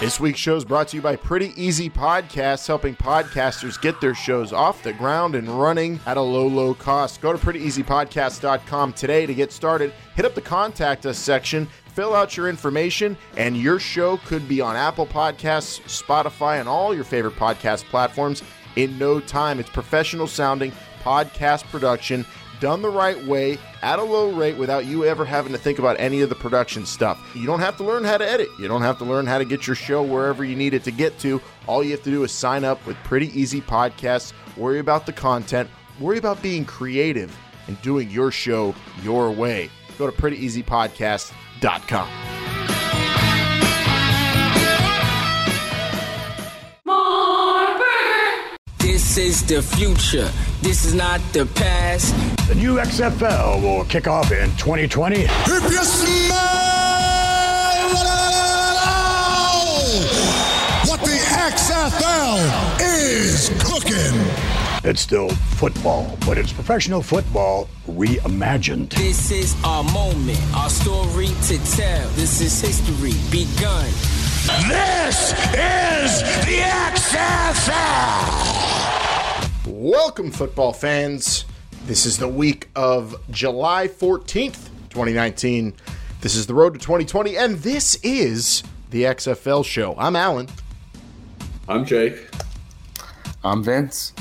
This week's show is brought to you by Pretty Easy Podcasts, helping podcasters get their shows off the ground and running at a low, low cost. Go to prettyeasypodcast.com today to get started. Hit up the contact us section, fill out your information, and your show could be on Apple Podcasts, Spotify, and all your favorite podcast platforms in no time. It's professional sounding podcast production done the right way at a low rate without you ever having to think about any of the production stuff. You don't have to learn how to edit. You don't have to learn how to get your show wherever you need it to get to. All you have to do is sign up with Pretty Easy Podcasts, worry about the content, worry about being creative and doing your show your way. Go to prettyeasypodcast.com. This is the future. This is not the past. The new XFL will kick off in 2020. If you smell what the XFL is cooking. It's still football, but it's professional football reimagined. This is our moment, our story to tell. This is history begun. This is the XFL. Welcome, football fans. This is the week of July 14th, 2019. This is the road to 2020, and this is the XFL show. I'm Alan. I'm Jake. I'm Vince.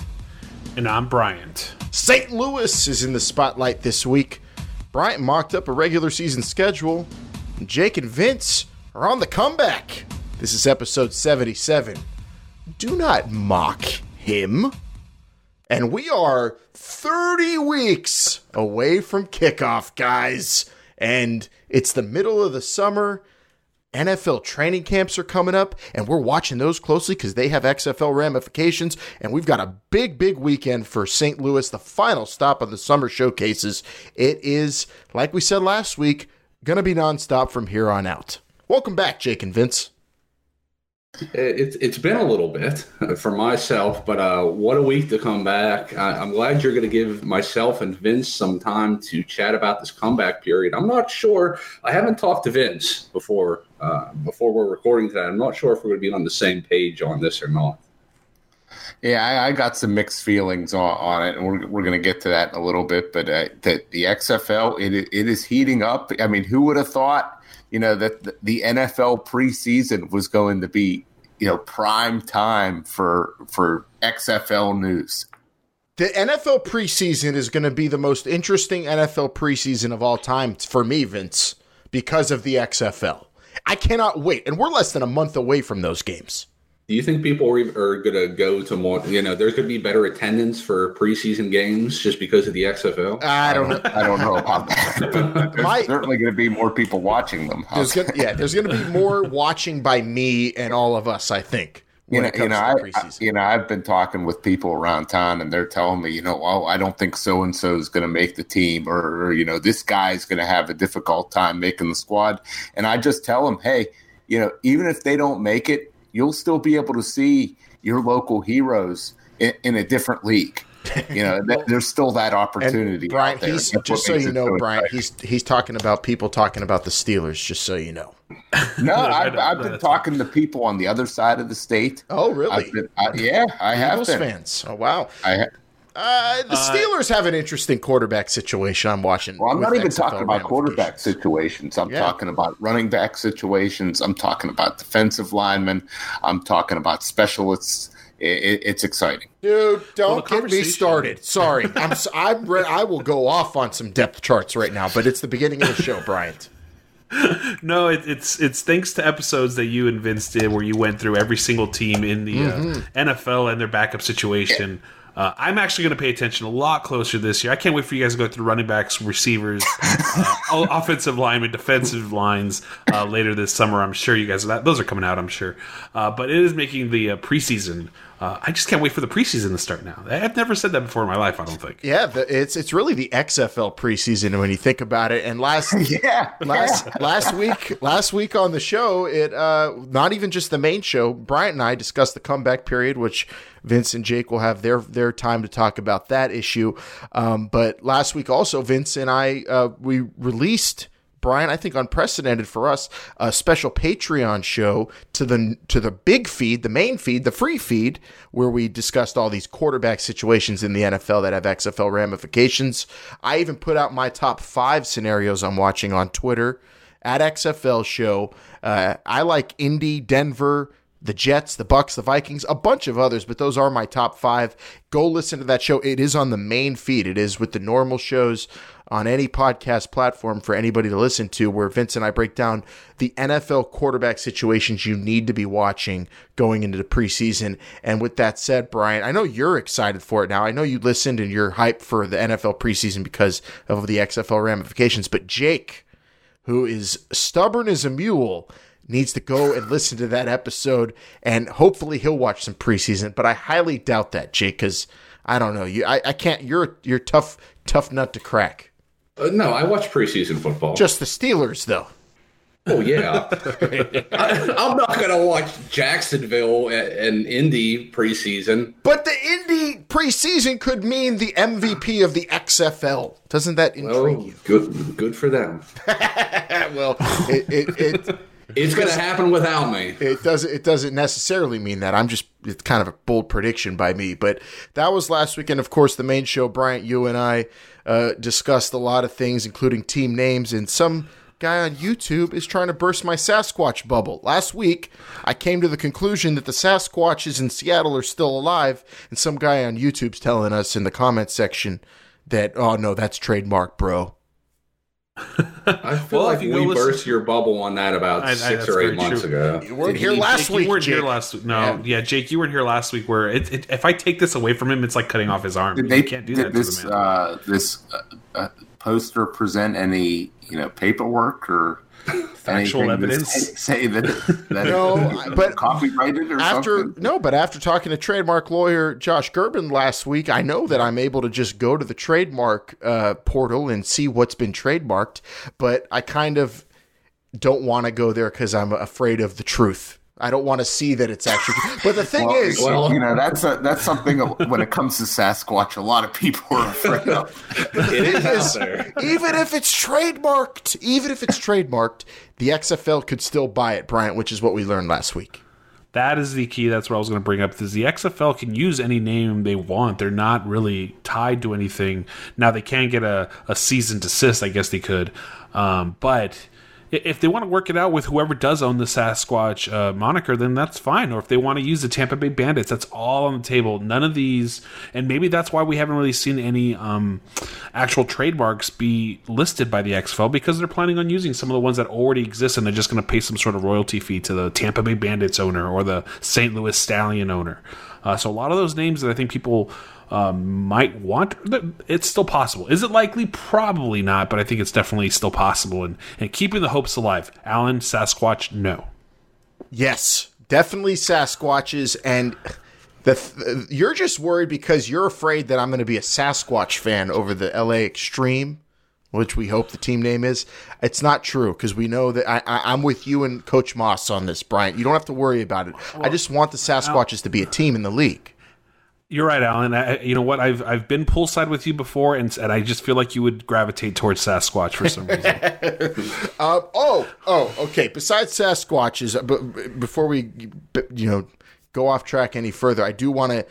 And I'm Bryant. St. Louis is in the spotlight this week. Bryant mocked up a regular season schedule, and Jake and Vince are on the comeback. This is episode 77. Do not mock him. And we are 30 weeks away from kickoff, guys. And it's the middle of the summer. NFL training camps are coming up, and we're watching those closely because they have XFL ramifications. And we've got a big, big weekend for St. Louis, the final stop of the summer showcases. It is, like we said last week, going to be nonstop from here on out. Welcome back, Jake and Vince. It's it's been a little bit for myself, but uh, what a week to come back! I, I'm glad you're going to give myself and Vince some time to chat about this comeback period. I'm not sure. I haven't talked to Vince before uh, before we're recording today. I'm not sure if we're going to be on the same page on this or not. Yeah, I, I got some mixed feelings on, on, it, and we're, we're going to get to that in a little bit. But uh, the, the XFL, it, it is heating up. I mean, who would have thought? You know that the NFL preseason was going to be you know prime time for for XFL news. The NFL preseason is going to be the most interesting NFL preseason of all time for me, Vince, because of the XFL. I cannot wait, and we're less than a month away from those games. Do you think people are, are going to go to more? You know, there's going to be better attendance for preseason games just because of the XFL. I don't know. I don't know about that. But there's My, certainly going to be more people watching them. There's gonna, yeah, there's going to be more watching by me and all of us. I think. You know, you know, I, I, you know, I've been talking with people around town, and they're telling me, you know, oh, I don't think so and so is going to make the team, or, or you know, this guy's going to have a difficult time making the squad. And I just tell them, hey, you know, even if they don't make it, you'll still be able to see your local heroes in, in a different league. You know, th- there's still that opportunity. And Bryant, he's just so you know, so Bryant, he's he's talking about people talking about the Steelers. Just so you know. No, I've, I've been talking to people on the other side of the state. Oh, really? Been, I, yeah, I have Eagles been. fans. Oh, wow. I ha- uh, the Steelers uh, have an interesting quarterback situation. I'm watching. Well, I'm not even talking about quarterback situations. I'm yeah. talking about running back situations. I'm talking about defensive linemen. I'm talking about specialists. It, it's exciting, dude. Don't well, get me started. Sorry, I'm. I'm. Re- I will go off on some depth charts right now, but it's the beginning of the show, Bryant. no, it, it's it's thanks to episodes that you and Vince did, where you went through every single team in the mm-hmm. uh, NFL and their backup situation. Yeah uh, I'm actually going to pay attention a lot closer this year. I can't wait for you guys to go through running backs, receivers, uh, offensive linemen, defensive lines uh, later this summer. I'm sure you guys that those are coming out. I'm sure, uh, but it is making the uh, preseason. Uh, I just can't wait for the preseason to start now. I've never said that before in my life. I don't think. Yeah, the, it's it's really the XFL preseason when you think about it. And last yeah last yeah. last week last week on the show, it not even just the main show. Bryant and I discussed the comeback period, which Vince and Jake will have their their time to talk about that issue. Um, but last week also, Vince and I uh, we released Bryant, I think unprecedented for us, a special Patreon show to the to the big feed, the main feed, the free feed, where we discussed all these quarterback situations in the NFL that have XFL ramifications. I even put out my top five scenarios I'm watching on Twitter at XFL Show. Uh, I like Indy, Denver, the Jets, the Bucs, the Vikings, a bunch of others, but those are my top five. Go listen to that show. It is on the main feed. It is with the normal shows on any podcast platform for anybody to listen to, where Vince and I break down the NFL quarterback situations you need to be watching going into the preseason. And with that said, Bryant, I know you're excited for it now. I know you listened and you're hyped for the NFL preseason because of the XFL ramifications, but Jake, who is stubborn as a mule, needs to go and listen to that episode, and hopefully he'll watch some preseason. But I highly doubt that, Jake, because I don't know you. I, I can't. You're you're tough tough nut to crack. Uh, no, I watch preseason football. Just the Steelers, though. Oh yeah, I, am not gonna watch Jacksonville and Indy preseason. But the Indy preseason could mean the MVP of the XFL. Doesn't that intrigue well, you? Good, good for them. well, it, it, it it's going to happen without me. It doesn't. It doesn't necessarily mean that. I'm just. It's kind of a bold prediction by me. But that was last weekend. Of course, the main show. Bryant, you and I uh, discussed a lot of things, including team names, and some guy on YouTube is trying to burst my Sasquatch bubble. Last week, I came to the conclusion that the Sasquatches in Seattle are still alive, and some guy on YouTube's telling us in the comment section that, oh no, that's trademark, bro. I feel well, like we burst your bubble on that about I, six I, or eight months true. ago. You weren't here last Jake, week. You weren't Jake. here last week. No, yeah. yeah. Jake, you weren't here last week. Where it, it, if I take this away from him, it's like cutting off his arm. Did they, you can't do that. This uh, this uh, uh, poster present any you know paperwork or factual evidence say that, that no, but copyrighted or after something? no, but after talking to trademark lawyer Josh Gerben last week, I know that I'm able to just go to the trademark uh, portal and see what's been trademarked, but I kind of don't want to go there because I'm afraid of the truth. I don't want to see that it's actually. But the thing well, is, well, you know, that's a, that's something when it comes to Sasquatch, a lot of people are afraid of. it is out. Even if it's trademarked, even if it's trademarked, the XFL could still buy it, Bryant, which is what we learned last week. That is the key. That's what I was going to bring up. Is the XFL can use any name they want. They're not really tied to anything. Now they can get a, a cease and desist. I guess they could, um, but if they want to work it out with whoever does own the Sasquatch uh, moniker, then that's fine. Or if they want to use the Tampa Bay Bandits, that's all on the table. None of these, and maybe that's why we haven't really seen any um, actual trademarks be listed by the XFL because they're planning on using some of the ones that already exist, and they're just going to pay some sort of royalty fee to the Tampa Bay Bandits owner or the St. Louis Stallion owner. Uh, so a lot of those names that I think people um, might want. It's still possible. Is it likely? Probably not, but I think it's definitely still possible. And, and keeping the hopes alive. Alan, Sasquatch, no. Yes, definitely Sasquatches. And the you're just worried because you're afraid that I'm going to be a Sasquatch fan over the LA Extreme. Which we hope the team name is. It's not true because we know that I, I, am with you and Coach Moss on this, Bryant. You don't have to worry about it. Well, I just want the Sasquatches to be a team in the league. You're right, Alan. I, you know what? I've I've been poolside with you before, and, and I just feel like you would gravitate towards Sasquatch for some reason. uh, oh, oh, okay. Besides Sasquatches, uh, but before we, you know, go off track any further, I do want to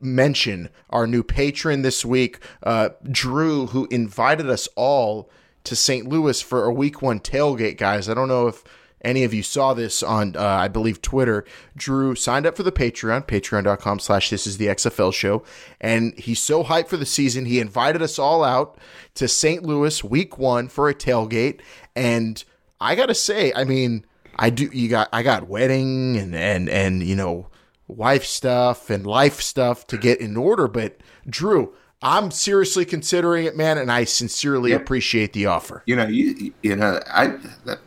mention our new patron this week, uh, Drew, who invited us all to St. Louis for a week one tailgate. Guys, I don't know if any of you saw this on, uh, I believe, Twitter, Drew signed up for the Patreon, patreon.com slash this is the XFL show. And he's so hyped for the season. He invited us all out to St. Louis week one for a tailgate. And I got to say, I mean, I do, you got, I got wedding and, and, and, you know, wife stuff and life stuff to get in order. But Drew, I'm seriously considering it, man, and I sincerely yeah. appreciate the offer. You know, you you know, I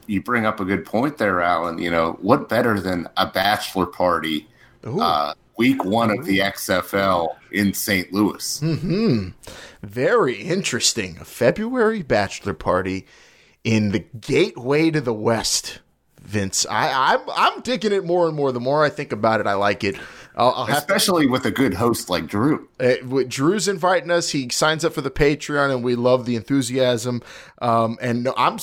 you bring up a good point there, Alan. You know, what better than a bachelor party, uh, week one of the XFL in St. Louis? Hmm. Very interesting. A February bachelor party in the gateway to the West. Vince, I, I'm I'm digging it more and more. The more I think about it, I like it. I'll, I'll Especially to, with a good host like Drew. Uh, Drew's inviting us. He signs up for the Patreon, and we love the enthusiasm. Um, and I'm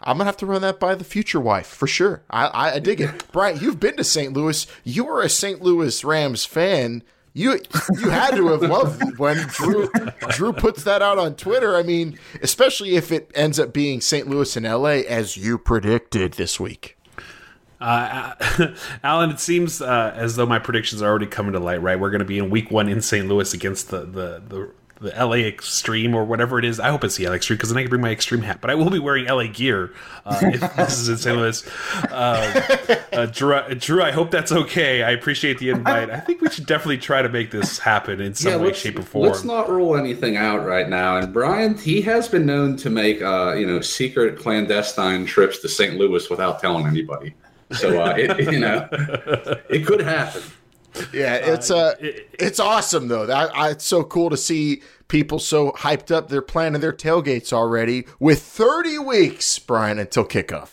I'm gonna have to run that by the future wife for sure. I, I, I dig it, Bryant. You've been to St. Louis. You were a St. Louis Rams fan. You you had to have loved when Drew Drew puts that out on Twitter. I mean, especially if it ends up being St. Louis and LA as you predicted this week. Uh, Alan, it seems uh, as though my predictions are already coming to light. Right, we're going to be in Week One in St. Louis against the the the the LA Extreme or whatever it is. I hope it's the LA Extreme because then I can bring my Extreme hat. But I will be wearing LA gear uh, if this is in St. Louis. Uh, uh, Drew, Drew, I hope that's okay. I appreciate the invite. I think we should definitely try to make this happen in some yeah, way, shape, or form. Let's not rule anything out right now. And Bryant, he has been known to make uh, you know secret clandestine trips to St. Louis without telling anybody. So uh, it, you know, it could happen. Yeah, it's uh, it's awesome though. That I, it's so cool to see people so hyped up. They're planning their tailgates already with 30 weeks, Bryant, until kickoff.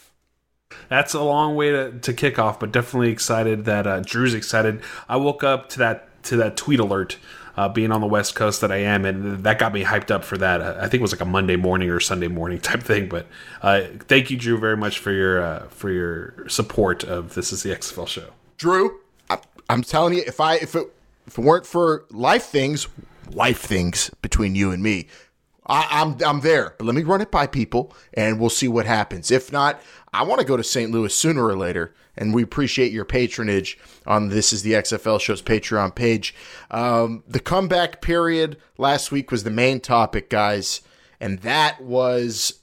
That's a long way to, to kick off, but definitely excited that uh, Drew's excited. I woke up to that to that tweet alert. Uh, being on the West Coast that I am, and that got me hyped up for that. I think it was like a Monday morning or Sunday morning type thing. But uh, thank you, Drew, very much for your uh, for your support of this is the XFL show. Drew, I'm telling you, if I if it if it weren't for life things, life things between you and me, I, I'm I'm there. But let me run it by people, and we'll see what happens. If not, I want to go to St. Louis sooner or later, and we appreciate your patronage on this is the XFL show's Patreon page. Um, the comeback period last week was the main topic, guys, and that was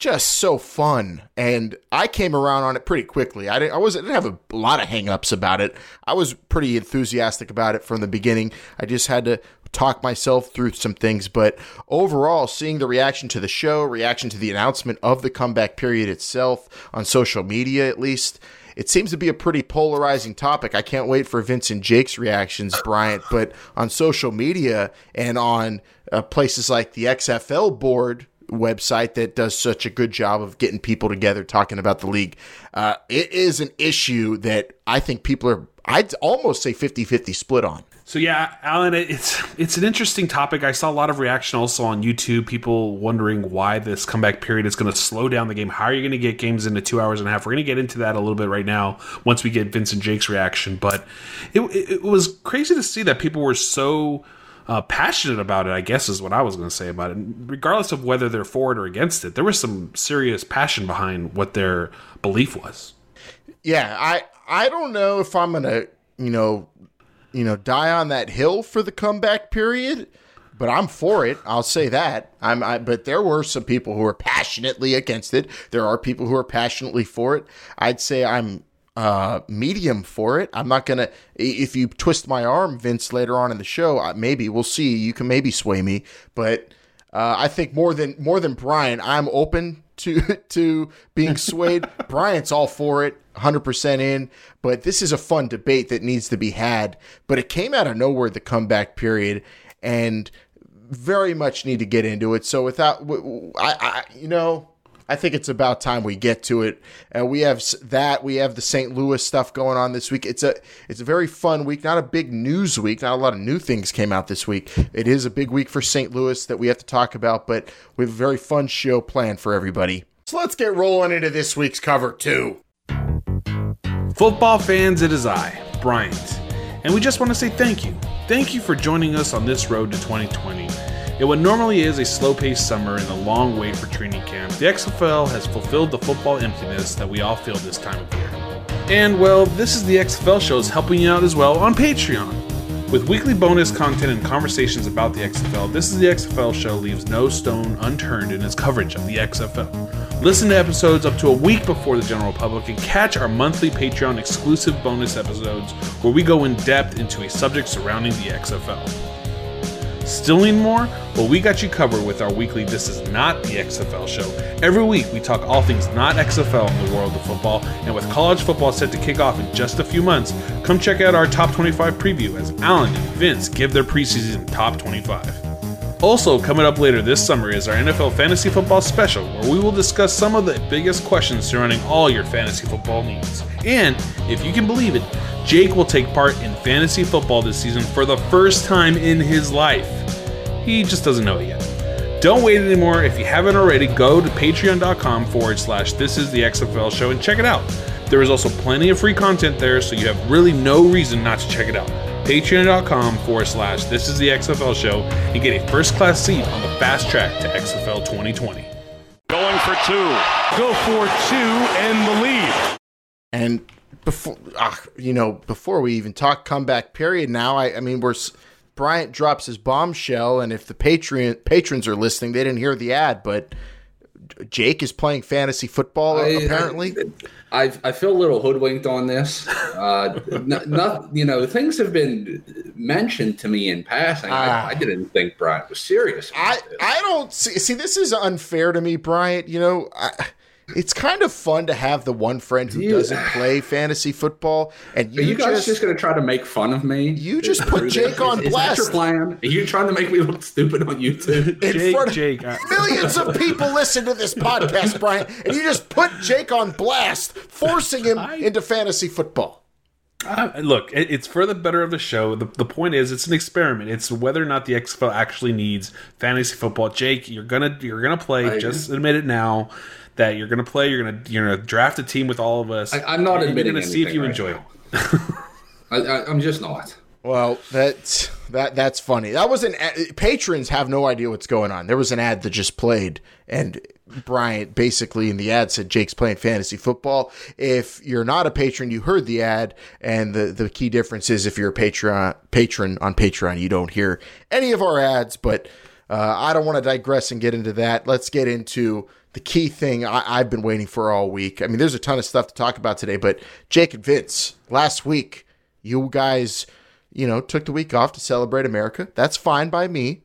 just so fun. And I came around on it pretty quickly. I didn't, I was, I didn't have a lot of hangups about it. I was pretty enthusiastic about it from the beginning. I just had to talk myself through some things. But overall, seeing the reaction to the show, reaction to the announcement of the comeback period itself on social media, at least, it seems to be a pretty polarizing topic. I can't wait for Vince and Jake's reactions, Bryant. But on social media and on uh, places like the XFL board, website that does such a good job of getting people together talking about the league. Uh, it is an issue that I think people are, I'd almost say 50 50 split on. So yeah, Alan, it's it's an interesting topic. I saw a lot of reaction also on YouTube. People wondering why this comeback period is going to slow down the game. How are you going to get games into two hours and a half? We're going to get into that a little bit right now once we get Vincent Jake's reaction. But it, it was crazy to see that people were so uh, passionate about it, I guess is what I was going to say about it. Regardless of whether they're for it or against it, there was some serious passion behind what their belief was. Yeah, I I don't know if I'm going to, you know, you know, die on that hill for the comeback period, but I'm for it. I'll say that. I'm I, but there were some people who were passionately against it. There are people who are passionately for it. I'd say I'm uh, medium for it. I'm not gonna. If you twist my arm, Vince, later on in the show, maybe we'll see. You can maybe sway me, but uh, I think more than more than Bryant, I'm open to to being swayed. Bryant's all for it, 100% in. But this is a fun debate that needs to be had. But it came out of nowhere the comeback period, and very much need to get into it. So without, I, I you know I think it's about time we get to it. And we have that. We have the St. Louis stuff going on this week. It's a it's a very fun week. Not a big news week. Not a lot of new things came out this week. It is a big week for St. Louis that we have to talk about. But we have a very fun show planned for everybody. So let's get rolling into this week's cover two. Football fans, it is I, Bryant, and we just want to say thank you. Thank you for joining us on this road to 2020. In what normally is a slow paced summer and a long wait for training camp, the XFL has fulfilled the football emptiness that we all feel this time of year. And well, this is the XFL show is helping you out as well on Patreon. With weekly bonus content and conversations about the XFL, This is the XFL show leaves no stone unturned in its coverage of the XFL. Listen to episodes up to a week before the general public and catch our monthly Patreon exclusive bonus episodes where we go in depth into a subject surrounding the XFL. Still need more? Well, we got you covered with our weekly This Is Not the XFL show. Every week, we talk all things not XFL in the world of football, and with college football set to kick off in just a few months, come check out our top 25 preview as Alan and Vince give their preseason top 25. Also, coming up later this summer is our NFL Fantasy Football Special, where we will discuss some of the biggest questions surrounding all your fantasy football needs. And, if you can believe it, Jake will take part in fantasy football this season for the first time in his life. He just doesn't know it yet. Don't wait anymore. If you haven't already, go to patreon.com forward slash this is the XFL show and check it out. There is also plenty of free content there, so you have really no reason not to check it out. Patreon.com forward slash this is the XFL show and get a first class seat on the fast track to XFL 2020. Going for two. Go for two and the lead. And before, uh, you know, before we even talk comeback period, now I, I mean, we're Bryant drops his bombshell, and if the Patreon patrons are listening, they didn't hear the ad, but Jake is playing fantasy football I, apparently. I, I, I feel a little hoodwinked on this. Uh, not, you know, things have been mentioned to me in passing. Uh, I, ah. I, didn't think Bryant was serious. I I don't see. See, this is unfair to me, Bryant. You know. I, it's kind of fun to have the one friend who doesn't play fantasy football, and you, you guys just, just going to try to make fun of me. You just put Jake on is, blast. Is that your plan? Are you trying to make me look stupid on YouTube? In Jake, front of Jake, millions of people listen to this podcast, Bryant, and you just put Jake on blast, forcing him I, into fantasy football. Uh, look, it, it's for the better of the show. The, the point is, it's an experiment. It's whether or not the XFL actually needs fantasy football. Jake, you're gonna you're gonna play. I, just admit it now that you're going to play. You're going to you're going to draft a team with all of us. I, am not admitting. You're going to see if you right enjoy now. it. I, am just not. Well, that's that that's funny. That was an ad, patrons have no idea what's going on. There was an ad that just played, and Bryant basically in the ad said Jake's playing fantasy football. If you're not a patron, you heard the ad, and the the key difference is if you're a patron patron on Patreon, you don't hear any of our ads. But uh, I don't want to digress and get into that. Let's get into the key thing I, have been waiting for all week. I mean, there's a ton of stuff to talk about today, but Jake and Vince, last week, you guys, you know, took the week off to celebrate America. That's fine by me.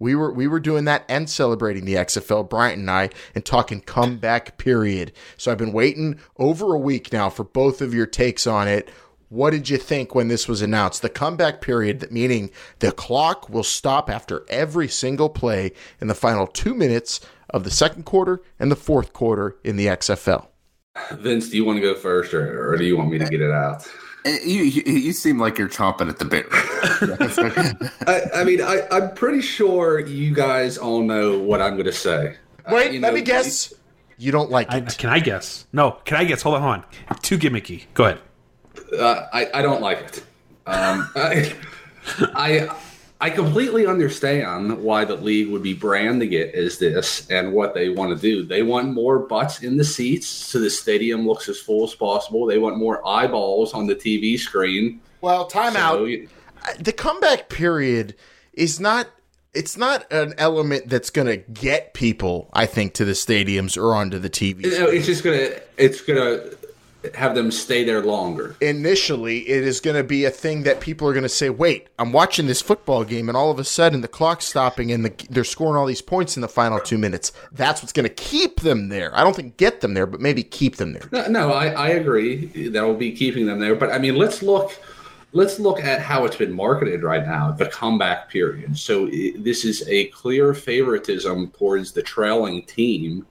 We were we were doing that and celebrating the XFL, Bryant and I, and talking comeback period. So I've been waiting over a week now for both of your takes on it. What did you think when this was announced? The comeback period, that meaning the clock will stop after every single play in the final two minutes of the second quarter and the fourth quarter in the XFL. Vince, do you want to go first, or, or do you want me to get it out? Eh, you, you, you seem like you're chomping at the bit. I, I, mean, I, am pretty sure you guys all know what I'm going to say. Wait, uh, let know, me guess. You don't like I, it. Can I guess? No, can I guess? Hold on, hold on. Too gimmicky. Go ahead. Uh, I, I don't like it. Um, I, I I completely understand why the league would be branding it as this and what they want to do. They want more butts in the seats so the stadium looks as full as possible. They want more eyeballs on the TV screen. Well, timeout. So, uh, the comeback period is not it's not an element that's going to get people, I think, to the stadiums or onto the TV. It's just going to it's going to have them stay there longer. Initially, it is going to be a thing that people are going to say, "Wait, I'm watching this football game, and all of a sudden the clock's stopping, and the, they're scoring all these points in the final two minutes." That's what's going to keep them there. I don't think get them there, but maybe keep them there. No, no I, I agree. That will be keeping them there. But I mean, let's look. Let's look at how it's been marketed right now, the comeback period. So this is a clear favoritism towards the trailing team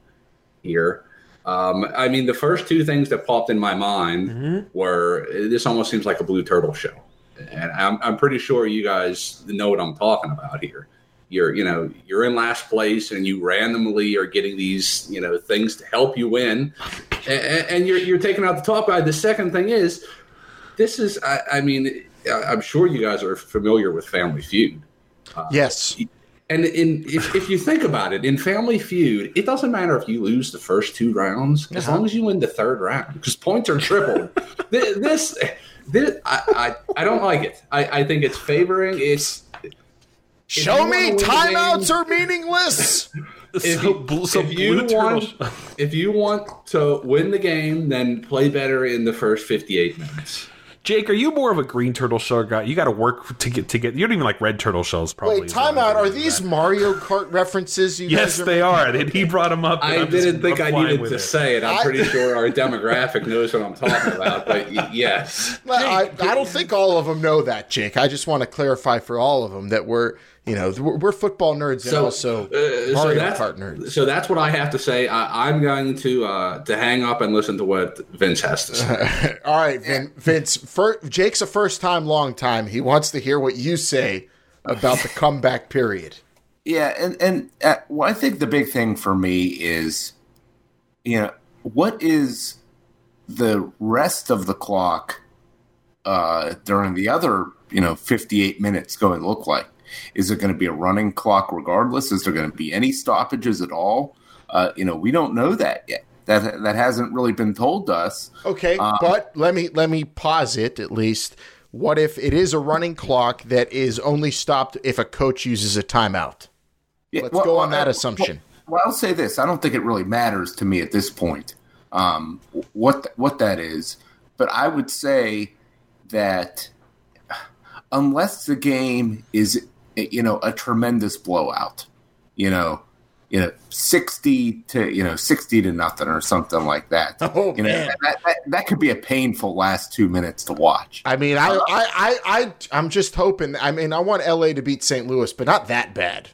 here um, I mean, the first two things that popped in my mind mm-hmm. were this almost seems like a Blue Turtle show, and I'm, I'm pretty sure you guys know what I'm talking about here. You're, you know, you're in last place, and you randomly are getting these, you know, things to help you win, and, and you're you're taking out the top guy. The second thing is, this is, I, I mean, I'm sure you guys are familiar with Family Feud. Uh, yes. And in if, if you think about it, in Family Feud, it doesn't matter if you lose the first two rounds, uh-huh. as long as you win the third round, because points are tripled. this, this, I, I, I, don't like it. I, I think it's favoring. It's show me timeouts are meaningless. if you, so if you want, if you want to win the game, then play better in the first fifty-eight minutes. Jake, are you more of a green turtle shell guy? You got to work to get to get. You don't even like red turtle shells, probably. Wait, time out. Are these that. Mario Kart references? You yes, they are. And he brought them up. I didn't think I needed to it. say it. I'm I, pretty sure our demographic knows what I'm talking about. But yes, I, I don't think all of them know that, Jake. I just want to clarify for all of them that we're you know, we're, football nerds and so, also uh, so that's, Kart nerds. So that's what I have to say. I, am going to uh, to hang up and listen to what Vince has to say. All right, Vin, Vince. For, Jake's a first time, long time. He wants to hear what you say about the comeback period. Yeah, and and uh, well, I think the big thing for me is, you know, what is the rest of the clock uh, during the other, you know, 58 minutes going to look like? Is it going to be a running clock regardless? Is there going to be any stoppages at all? Uh, you know, we don't know that yet. That that hasn't really been told to us. Okay, um, but let me let me pause it at least. What if it is a running clock that is only stopped if a coach uses a timeout? Yeah, Let's well, go on that assumption. Well, well, I'll say this: I don't think it really matters to me at this point um, what what that is, but I would say that unless the game is you know a tremendous blowout, you know, you know, sixty to you know sixty to nothing or something like that. Oh you know, man, that, that, that, could be a painful last two minutes to watch. I mean, I, I, I, I, I'm just hoping. I mean, I want LA to beat St. Louis, but not that bad.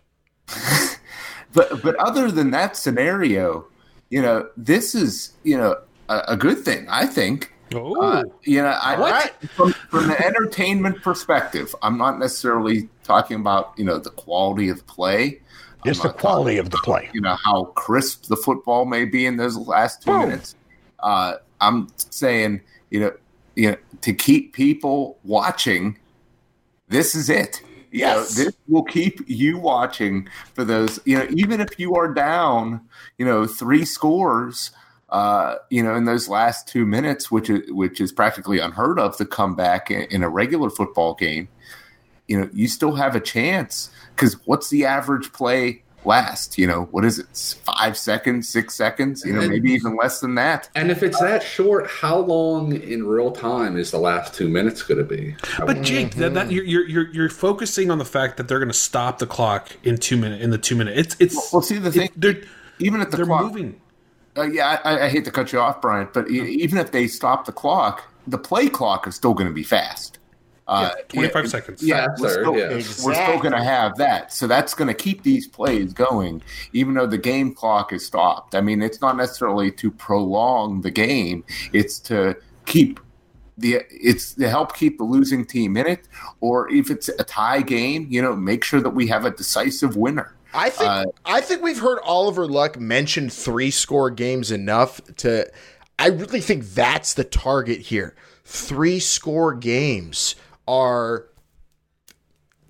but but other than that scenario, you know, this is you know a, a good thing. I think. Oh, uh, you know, I, I from, from the entertainment perspective, I'm not necessarily talking about you know the quality of the play. Just the quality of the play. You know how crisp the football may be in those last two oh. minutes. Uh, I'm saying, you know, you know, to keep people watching. This is it. Yes. You know, this will keep you watching for those. You know, even if you are down, you know, three scores. Uh, you know, in those last two minutes, which is which is practically unheard of to come back in, in a regular football game, you know, you still have a chance because what's the average play last? You know, what is it? Five seconds, six seconds? You know, and, maybe even less than that. And if it's that short, how long in real time is the last two minutes going to be? But Jake, mm-hmm. that, that, you're, you're you're focusing on the fact that they're going to stop the clock in two minute in the two minute. It's it's well, see the thing. They're even at the they're clock, moving. Uh, yeah, I, I, hate to cut you off, Bryant, but even if they stop the clock, the play clock is still going to be fast. Uh, yeah, 25 yeah, seconds. Yeah, we're still, yeah. exactly. we're still going to have that. So that's going to keep these plays going, even though the game clock is stopped. I mean, it's not necessarily to prolong the game, it's to keep the it's to help keep the losing team in it or if it's a tie game you know make sure that we have a decisive winner I think uh, I think we've heard Oliver Luck mention three score games enough to I really think that's the target here. Three score games are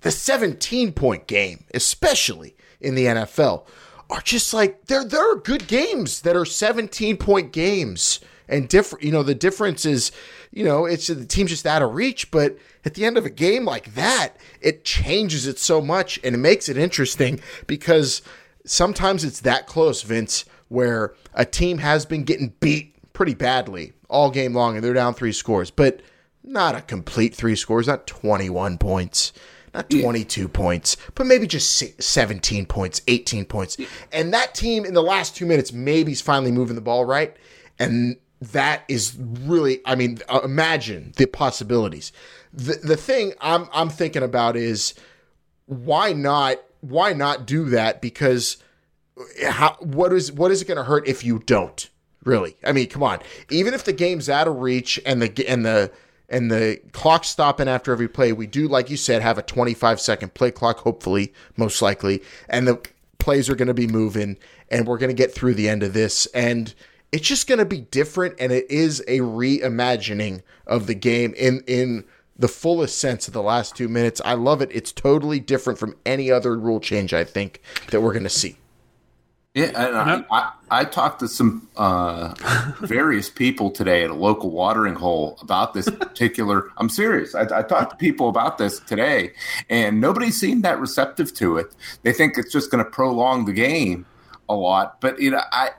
the 17 point game, especially in the NFL, are just like there there are good games that are 17 point games and different you know the difference is you know it's the team's just out of reach but at the end of a game like that it changes it so much and it makes it interesting because sometimes it's that close Vince where a team has been getting beat pretty badly all game long and they're down three scores. But not a complete three scores, not 21 points, not 22 yeah. points, but maybe just 17 points, 18 points. And that team in the last two minutes maybe is finally moving the ball right. And that is really, I mean, uh, imagine the possibilities. The, the thing I'm, I'm thinking about is why not, why not do that? Because how, what is, what is it going to hurt if you don't? Really? I mean, come on. Even if the game's out of reach and the, and the, and the clock stopping after every play, we do, like you said, have a 25 second play clock, hopefully, most likely. And the plays are going to be moving, and we're going to get through the end of this. And it's just going to be different, and it is a reimagining of the game in, in the fullest sense of the last two minutes. I love it. It's totally different from any other rule change, I think, that we're going to see. Yeah, and I, I, I, talked to some uh, various people today at a local watering hole about this particular. I'm serious. I, I, talked to people about this today, and nobody seemed that receptive to it. They think it's just going to prolong the game a lot, but you know, I,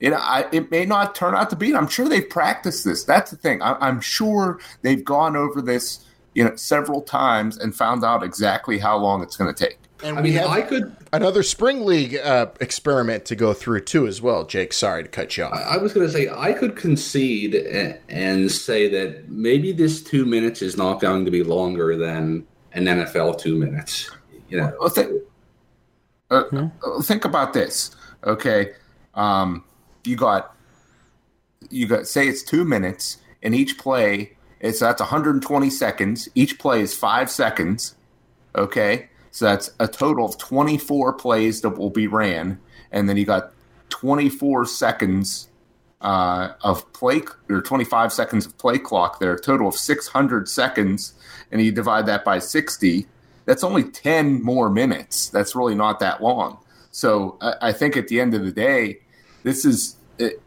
you know, I, it may not turn out to be. I'm sure they've practiced this. That's the thing. I, I'm sure they've gone over this, you know, several times and found out exactly how long it's going to take. And I we mean, have I could another spring league uh, experiment to go through too, as well. Jake, sorry to cut you off. I, I was going to say I could concede and, and say that maybe this two minutes is not going to be longer than an NFL two minutes. You know, well, think, uh, hmm? think about this. Okay, um, you got you got say it's two minutes, and each play it's that's 120 seconds. Each play is five seconds. Okay, So that's a total of 24 plays that will be ran, and then you got 24 seconds uh, of play or 25 seconds of play clock there, a total of 600 seconds, and you divide that by 60. That's only 10 more minutes. That's really not that long. So I, I think at the end of the day, this is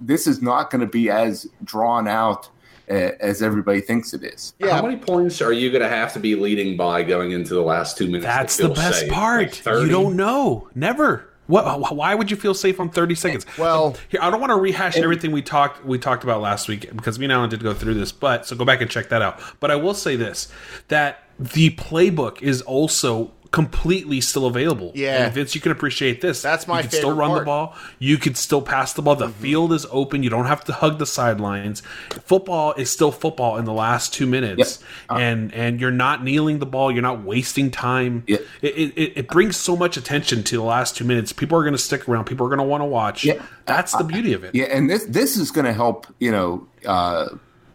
this is not going to be as drawn out as everybody thinks it is. Yeah. How many points are you going to have to be leading by going into the last two minutes? That's the best safe? part. Like you don't know. Never. What? Why would you feel safe on thirty seconds? Well, here I don't want to rehash everything we talked we talked about last week because me and Alan did go through this, but so go back and check that out. But I will say this: that the playbook is also completely still available. Yeah, and Vince, you can appreciate this. That's my you can Still run part. the ball. You can still pass the ball. The mm-hmm. field is open. You don't have to hug the sidelines. Football is still football in the last two minutes, yep. uh, and and you're not kneeling the ball. You're not wasting time. Yep. It, it, it brings so much attention to the last two minutes. People are going to stick around. People are going to want to watch. Yeah. That's the beauty of it. Yeah, and this this is going to help. You know. Uh,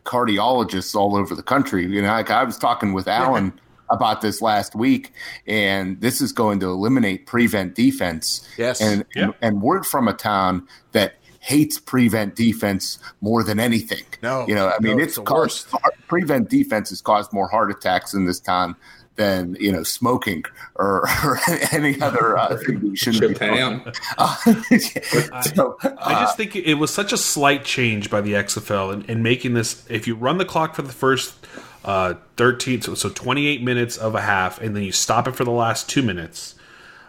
cardiologists all over the country. You know, like I was talking with Alan about this last week, and this is going to eliminate prevent defense. Yes, and yeah. and, and word from a town that hates prevent defense more than anything. No, you know, I mean, no, it's, it's caused prevent defense has caused more heart attacks in this town than you know smoking or, or any other uh, thing you shouldn't Japan. be uh, so, uh, I just think it was such a slight change by the XFL in, in making this. If you run the clock for the first uh, 13, so, so 28 minutes of a half, and then you stop it for the last two minutes.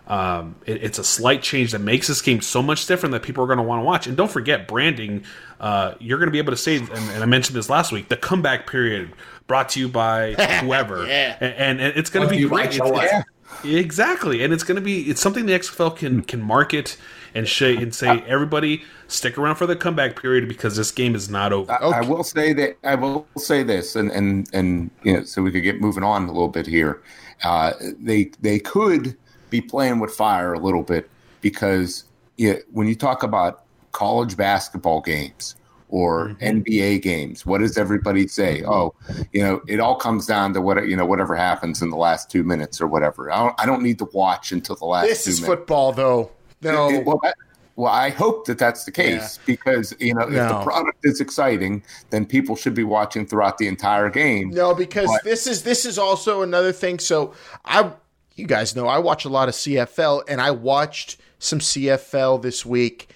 Um, it, it's a slight change that makes this game so much different that people are going to want to watch. And don't forget, branding. Uh, you're going to be able to say, and, and, I mentioned this last week, the comeback period brought to you by whoever, yeah. and, and, it's going to be great. Exactly, and it's going to be it's something the XFL can can market and say and say everybody stick around for the comeback period because this game is not over. I, okay. I will say that I will say this, and and and you know, so we could get moving on a little bit here. Uh, they they could be playing with fire a little bit because yeah, when you talk about college basketball games or mm-hmm. NBA games. What does everybody say? Oh, you know, it all comes down to what you know, whatever happens in the last two minutes or whatever. I don't, I don't need to watch until the last. This is minutes. football, though. No. It, well, that, well, I hope that that's the case yeah. because you know no. if the product is exciting, then people should be watching throughout the entire game. No, because but, this is this is also another thing. So I, you guys know, I watch a lot of CFL, and I watched some CFL this week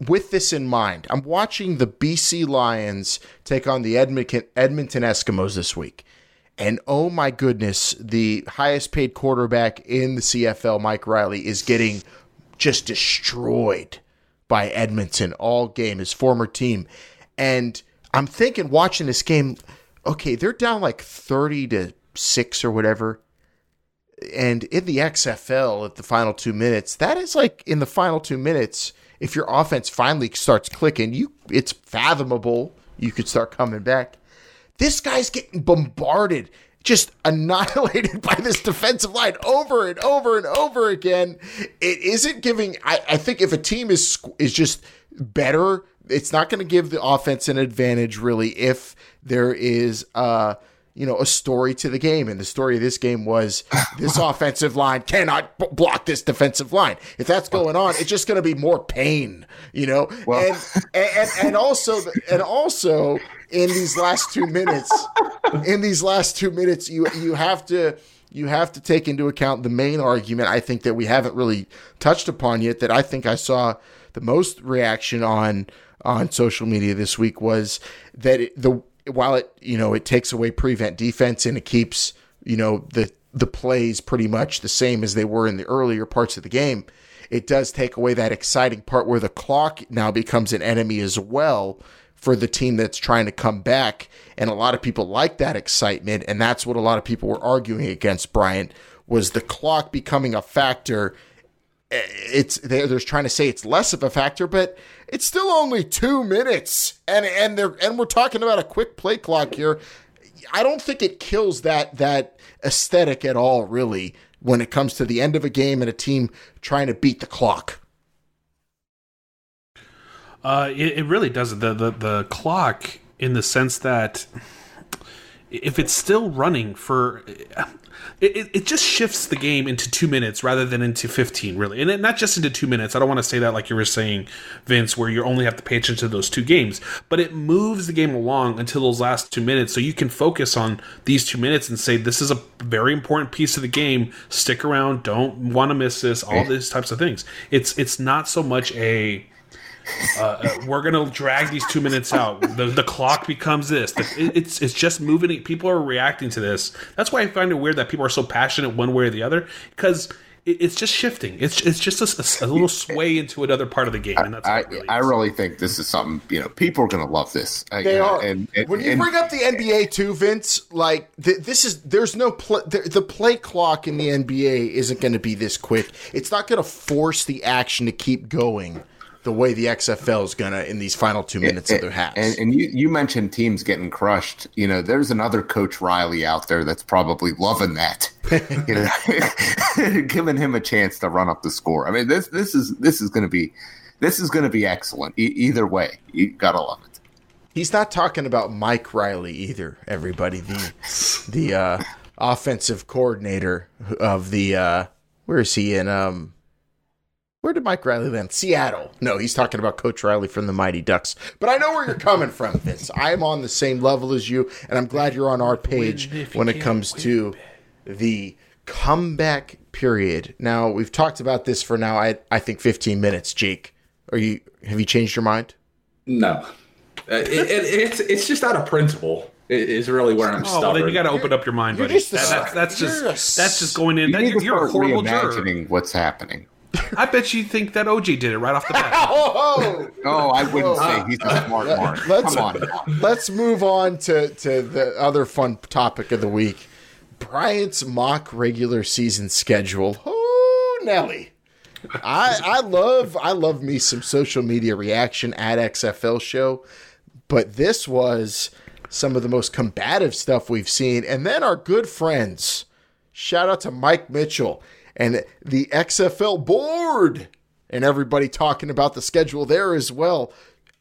with this in mind, I'm watching the BC Lions take on the Edmonton, Edmonton Eskimos this week. And oh my goodness, the highest paid quarterback in the CFL, Mike Reilly, is getting just destroyed by Edmonton all game, his former team. And I'm thinking, watching this game, okay, they're down like 30 to 6 or whatever. And in the XFL at the final two minutes, that is like in the final two minutes if your offense finally starts clicking, you it's fathomable you could start coming back. This guy's getting bombarded, just annihilated by this defensive line over and over and over again. It isn't giving. I, I think if a team is is just better, it's not going to give the offense an advantage really. If there is uh you know, a story to the game. And the story of this game was this offensive line cannot b- block this defensive line. If that's going on, it's just going to be more pain, you know. Well. And, and and also and also in these last two minutes, in these last two minutes, you you have to you have to take into account the main argument I think that we haven't really touched upon yet. That I think I saw the most reaction on on social media this week was that it, the while it you know it takes away prevent defense and it keeps you know the the plays pretty much the same as they were in the earlier parts of the game, it does take away that exciting part where the clock now becomes an enemy as well for the team that's trying to come back. And a lot of people like that excitement, and that's what a lot of people were arguing against. Bryant was the clock becoming a factor. Eh, it's they're, they're trying to say it's less of a factor, but it's still only two minutes, and and they're and we're talking about a quick play clock here. I don't think it kills that that aesthetic at all, really, when it comes to the end of a game and a team trying to beat the clock. Uh, it, it really doesn't. The, the the clock, in the sense that if it's still running for it, it, just shifts the game into two minutes rather than into 15 really. And it, not just into two minutes. I don't want to say that like you were saying vince where you only have to pay attention to those two games. But it moves the game along until those last two minutes. So you can focus on these two minutes and say this is a very important piece of the game. Stick around. Don't want to miss this. All these types of things. It's it's not so much a uh, uh, we're gonna drag these two minutes out. The, the clock becomes this. The, it's it's just moving. People are reacting to this. That's why I find it weird that people are so passionate one way or the other because it, it's just shifting. It's it's just a, a, little sway into another part of the game, and that's I, really I really think this is something you know people are gonna love this. Uh, they are. And, and, when you and, bring up the NBA too, Vince, like th- this is there's no pl- the, the play clock in the NBA isn't going to be this quick. It's not going to force the action to keep going the way the XFL is gonna in these final two minutes of their halves. And, and, you, you mentioned teams getting crushed. You know, there's another Coach Riley out there that's probably loving that. you know, giving him a chance to run up the score. I mean, this this is this is going to be this is to be excellent. E- either way, you gotta love it. He's not talking about Mike Riley either. Everybody, the the uh, offensive coordinator of the uh, where is he in um where did Mike Riley land? Seattle. No, he's talking about Coach Riley from the Mighty Ducks. But I know where you're coming from, Vince. I'm on the same level as you, and I'm glad you're on our page when it comes to the comeback period. Now, we've talked about this for now, I, I think 15 minutes. Jake, are you have you changed your mind? No. Uh, it, it, it's it's just out of principle is really where I'm oh, stubborn. Well, then you got to open up your mind, buddy. That, that's, that's just that's just going in. You that, you're, a horrible imagining what's happening. I bet you think that OJ did it right off the bat. oh, oh, I wouldn't oh. say he's a uh, smart mark. Let's, Come on. Let's move on to, to the other fun topic of the week. Bryant's mock regular season schedule. Oh, Nelly. I I love I love me some social media reaction at XFL show, but this was some of the most combative stuff we've seen. And then our good friends, shout out to Mike Mitchell and the XFL board and everybody talking about the schedule there as well.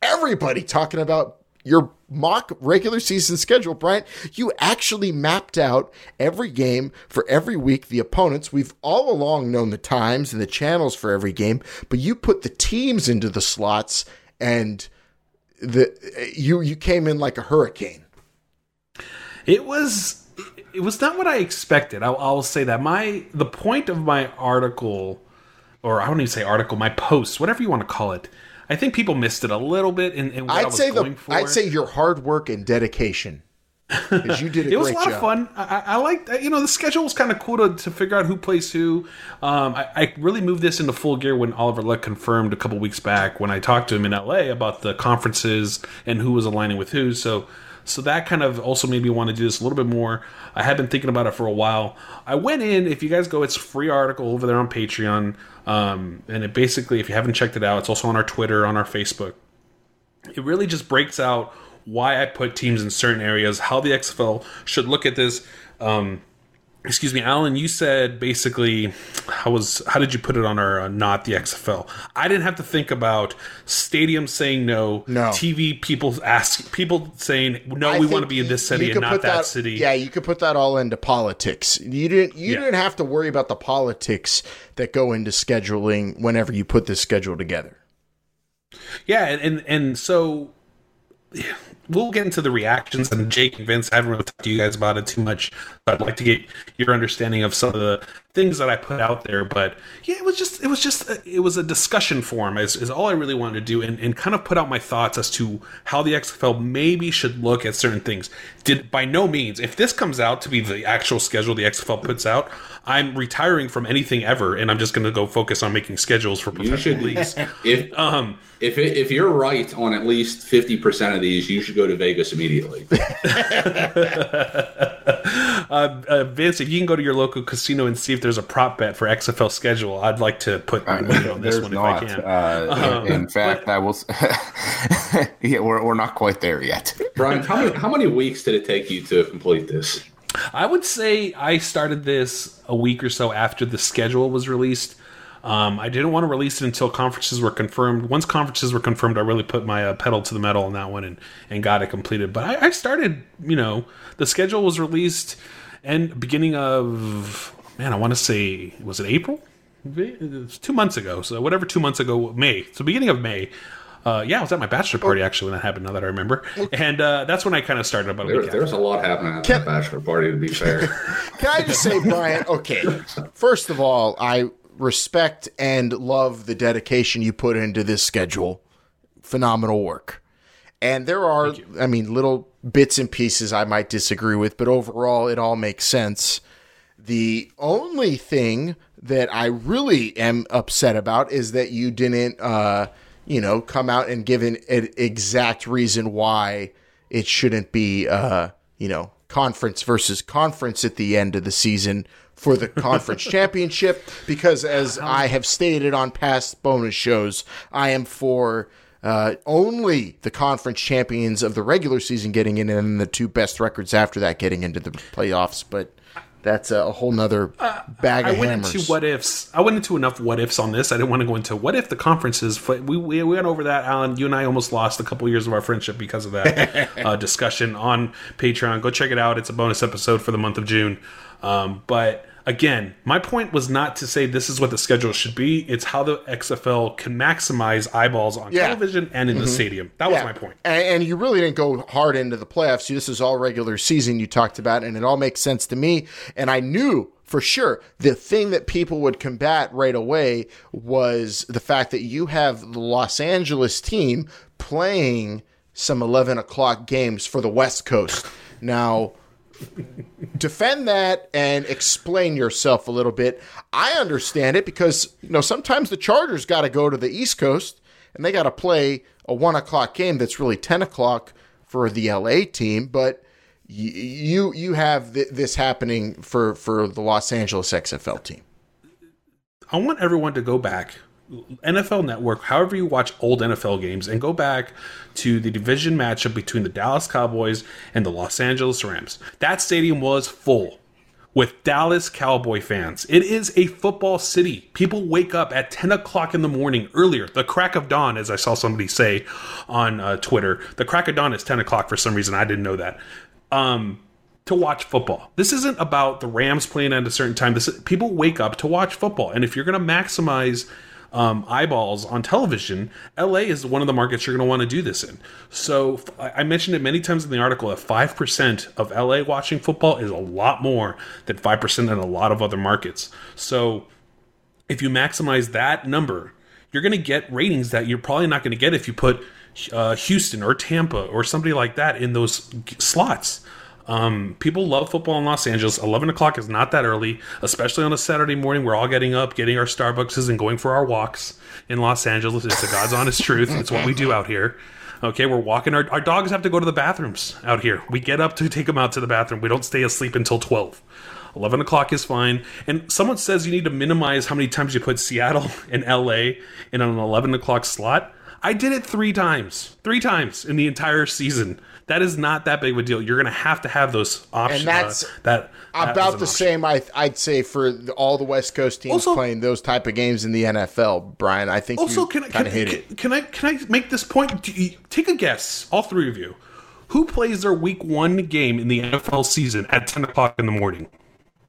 Everybody talking about your mock regular season schedule, Bryant. You actually mapped out every game for every week, the opponents. We've all along known the times and the channels for every game, but you put the teams into the slots and the you you came in like a hurricane. It was it was not what I expected. I'll, I'll, say that my the point of my article, or I don't even say article, my post, whatever you want to call it. I think people missed it a little bit in, in what I'd I was say the, for. I'd say your hard work and dedication. You did a it was a lot job. of fun. I, I liked, you know, the schedule was kind of cool to, to figure out who plays who. Um, I, I, really moved this into full gear when Oliver Luck confirmed a couple weeks back when I talked to him in LA about the conferences and who was aligning with who. So so that kind of also made me want to do this a little bit more. I had been thinking about it for a while. I went in, if you guys go, it's free article over there on Patreon. Um, and it basically, if you haven't checked it out, it's also on our Twitter, on our Facebook. It really just breaks out why I put teams in certain areas, how the XFL should look at this. Um, excuse me, Alan, you said basically how was how did you put it on our uh, not the XFL? I didn't have to think about stadiums saying no, no. TV people ask people saying no, I we want to be in this city and not that, that, city. Yeah, you could put that all into politics. You didn't you yeah. didn't have to worry about the politics that go into scheduling whenever you put this schedule together. Yeah, and and, and so we'll get into the reactions and Jake and Vince. I haven't really talked to you guys about it too much, but I'd like to get your understanding of some of the things that I put out there. But yeah, it was just it was just a, it was a discussion forum is, is all I really wanted to do and, and kind of put out my thoughts as to how the XFL maybe should look at certain things. Did by no means if this comes out to be the actual schedule the XFL puts out, I'm retiring from anything ever, and I'm just going to go focus on making schedules for professional leagues. if um, if it, if you're right on at least fifty percent of these, you should go to Vegas immediately. uh, uh, Vince, if you can go to your local casino and see if there's a prop bet for XFL schedule, I'd like to put my money on this one not. if I can. Uh, um, in fact, but, I will. yeah, we're we're not quite there yet. Bryant, how many how many weeks did it take you to complete this? I would say I started this a week or so after the schedule was released. Um, I didn't want to release it until conferences were confirmed. Once conferences were confirmed, I really put my uh, pedal to the metal on that one and, and got it completed. But I, I started, you know, the schedule was released and beginning of man, I want to say was it April? It's two months ago. So whatever two months ago, May. So beginning of May. Uh, yeah, I was at my bachelor party oh. actually when that happened. Now that I remember, and uh, that's when I kind of started about. There, there was a lot happening at Can, that bachelor party. To be fair, can I just say, Bryant? Okay, first of all, I respect and love the dedication you put into this schedule. Phenomenal work. And there are, I mean, little bits and pieces I might disagree with, but overall, it all makes sense. The only thing that I really am upset about is that you didn't, uh, you know, come out and give an, an exact reason why it shouldn't be, uh, you know, conference versus conference at the end of the season for the conference championship. Because as I have stated on past bonus shows, I am for uh, only the conference champions of the regular season getting in, and the two best records after that getting into the playoffs. But that's a whole nother bag uh, of I went hammers. into what ifs. I went into enough what ifs on this. I didn't want to go into what if the conferences. We, we, we went over that, Alan. You and I almost lost a couple years of our friendship because of that uh, discussion on Patreon. Go check it out. It's a bonus episode for the month of June. Um, but again, my point was not to say this is what the schedule should be. It's how the XFL can maximize eyeballs on yeah. television and in mm-hmm. the stadium. That yeah. was my point. And, and, you really didn't go hard into the playoffs. This is all regular season you talked about, and it all makes sense to me. And I knew for sure the thing that people would combat right away was the fact that you have the Los Angeles team playing some 11 o'clock games for the West Coast. Now, defend that and explain yourself a little bit. I understand it because you know sometimes the Chargers got to go to the East Coast and they got to play a one o'clock game that's really ten o'clock for the LA team, but you you have th- this happening for for the Los Angeles XFL team. I want everyone to go back NFL Network, however you watch old NFL games, and go back to the division matchup between the Dallas Cowboys and the Los Angeles Rams. That stadium was full with Dallas Cowboy fans. It is a football city. People wake up at 10 o'clock in the morning earlier, the crack of dawn, as I saw somebody say on uh, Twitter. The crack of dawn is 10 o'clock for some reason. I didn't know that. Um, to watch football. This isn't about the Rams playing at a certain time. This people wake up to watch football, and if you're going to maximize um, eyeballs on television, LA is one of the markets you're going to want to do this in. So I mentioned it many times in the article that 5% of LA watching football is a lot more than 5% in a lot of other markets. So if you maximize that number, you're going to get ratings that you're probably not going to get if you put uh, Houston or Tampa or somebody like that in those slots. Um, people love football in Los Angeles. 11 o'clock is not that early, especially on a Saturday morning. We're all getting up, getting our Starbucks and going for our walks in Los Angeles. It's the God's honest truth. It's what we do out here. Okay, we're walking. Our, our dogs have to go to the bathrooms out here. We get up to take them out to the bathroom. We don't stay asleep until 12. 11 o'clock is fine. And someone says you need to minimize how many times you put Seattle and LA in an 11 o'clock slot. I did it three times. Three times in the entire season that is not that big of a deal. You're going to have to have those options. And that's uh, that, that about the same. I I'd say for all the West Coast teams also, playing those type of games in the NFL. Bryant, I think also can, can, hit can, it. Can I can I make this point? take a guess, all three of you. Who plays their Week One game in the NFL season at ten o'clock in the morning?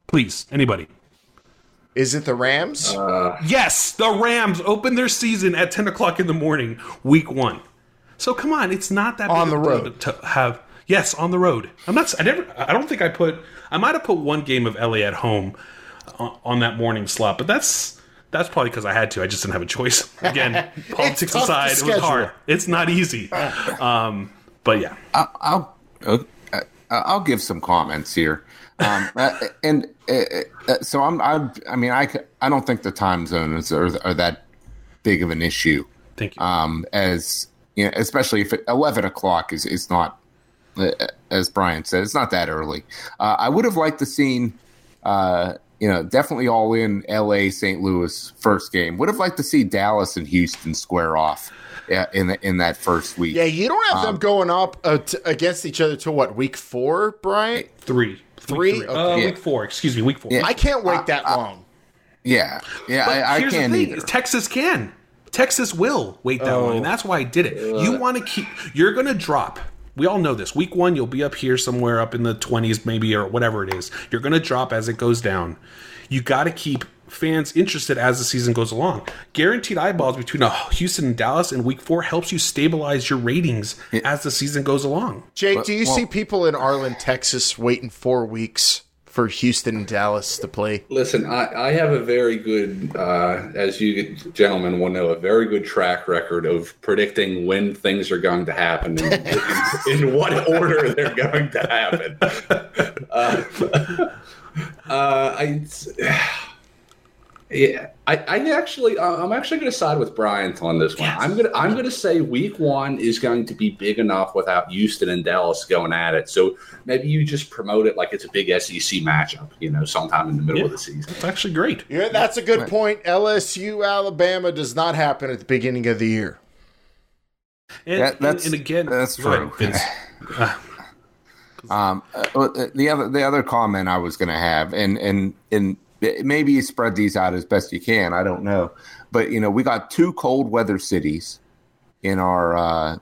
Please, anybody. Is it the Rams? Uh, yes, the Rams open their season at 10 o'clock in the morning, week one. So come on, it's not that on the road to have. Yes, on the road. I'm not. I never. I don't think I put. I might have put one game of LA at home on, on that morning slot, but that's that's probably because I had to. I just didn't have a choice. Again, politics aside, it was hard. It's not easy. Um, but yeah, I'll, I'll I'll give some comments here. Um, uh, and uh, uh, so I'm, I'm, I mean, I, I don't think the time zones are, are that big of an issue. Thank you. Um, as you know, especially if it, 11 o'clock is, is not, uh, as Bryant said, it's not that early. Uh, I would have liked to seen, uh, you know, definitely all in LA, St. Louis first game. Would have liked to see Dallas and Houston square off in the, in that first week. Yeah, you don't have um, them going up uh, t- against each other to what week four, Bryant? Three, three, week, three? Uh, yeah. week four. Excuse me, week four. Yeah. I can't wait that long. Yeah, yeah, But I, I can't either. Texas can. Texas will wait that long. And that's why I did it. You want to keep. You're going to drop. We all know this. Week one, you'll be up here somewhere up in the 20s, maybe, or whatever it is. You're going to drop as it goes down. You got to keep fans interested as the season goes along. Guaranteed eyeballs between uh, Houston and Dallas in week four helps you stabilize your ratings as the season goes along. Jake, do you well- see people in Arlen, Texas waiting four weeks for Houston and Dallas to play? Listen, I, I have a very good, uh, as you gentlemen will know, a very good track record of predicting when things are going to happen and in, in what order they're going to happen. Uh, uh, I, yeah, I, I actually, uh, I'm actually going to side with Bryant on this one. I'm gonna, I'm gonna say Week One is going to be big enough without Houston and Dallas going at it. So maybe you just promote it like it's a big SEC matchup, you know, sometime in the middle of the season. It's actually great. Yeah, that's a good point. LSU, Alabama does not happen at the beginning of the year. And, That- that's- and again, that's go ahead, true. Vince. Uh, Um, uh, the other the other comment I was going to have, and and and maybe you spread these out as best you can. I don't know, but you know, we got two cold weather cities in our uh,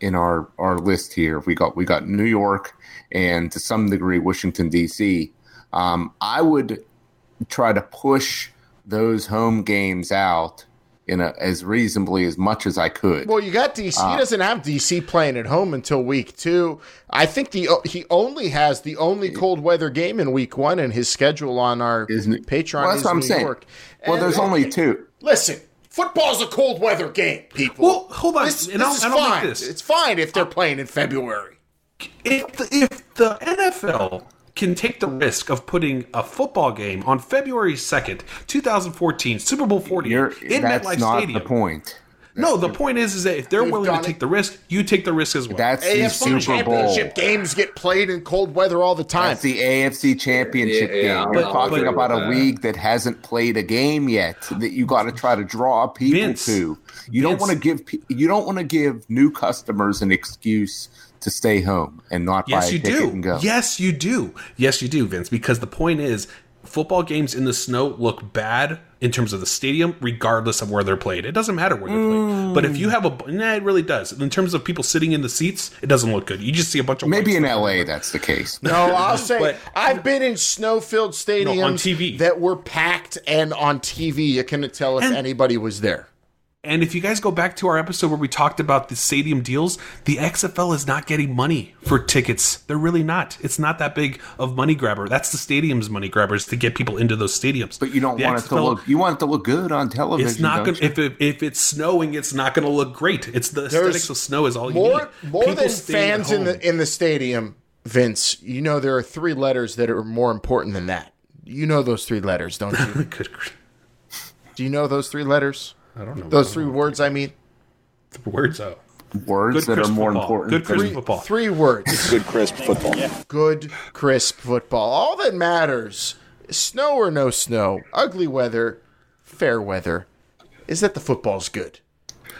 in our our list here. We got we got New York and to some degree Washington D.C. Um, I would try to push those home games out in a, as reasonably as much as I could. Well, you got DC. he uh, doesn't have DC playing at home until week two. I think the he only has the only cold weather game in week one, and his schedule on our Isn't Patreon Well, that's is what I'm New saying. York. Well, And- there's only two. Listen, football's a cold weather game, people. Well, hold on, This, and this I'll- is and I'll fine. this. It's fine if they're playing in February. if the, if the NFL can take the risk of putting a football game on February 2nd, 2014, Super Bowl 40 You're, in that's MetLife not Stadium. the point. No, the point is, is that if they're They've willing to done take it. the risk, you take the risk as well. That's the AFC Super Bowl. championship games get played in cold weather all the time. That's the AFC Championship Yeah, yeah, game. I'm You're not talking with about a that. Uh, league that hasn't played a game yet that you got to try to draw people Vince, to. You don't Vince. want to give pe- you don't want to give new customers an excuse to stay home and not buy yes, a you ticket do. and go. Yes, you do. Yes, you do, Vince. Because the point is, football games in the snow look bad in terms of the stadium, regardless of where they're played. It doesn't matter where they're played. Mm. But if you have a, nah, it really does. In terms of people sitting in the seats, it doesn't look good. You just see a bunch of Maybe in stuff. LA that's the case. No, I'll say But- I've been in snow-filled stadiums No, on TV. that were packed, and on TV you couldn't tell if And- anybody was there. And if you guys go back to our episode where we talked about the stadium deals, the XFL is not getting money for tickets. They're really not. It's not that big of money grabber. That's the stadium's money grabbers to get people into those stadiums. But you don't The want it to look you want it to look good on television. It's not going. you? If it, if it's snowing, it's not going to look great. It's the aesthetics of snow is all you need. more People than fans in the in the stadium, Vince. You know there are three letters that are more important than that. You know those three letters, don't you? Good Do you know those three letters? I don't know Those three words. I mean, The words out. Words Good that are more football. important. Good crisp than- football. three words. Good crisp football. Good, crisp football. All that matters, snow or no snow, ugly weather, fair weather, is that the football's good.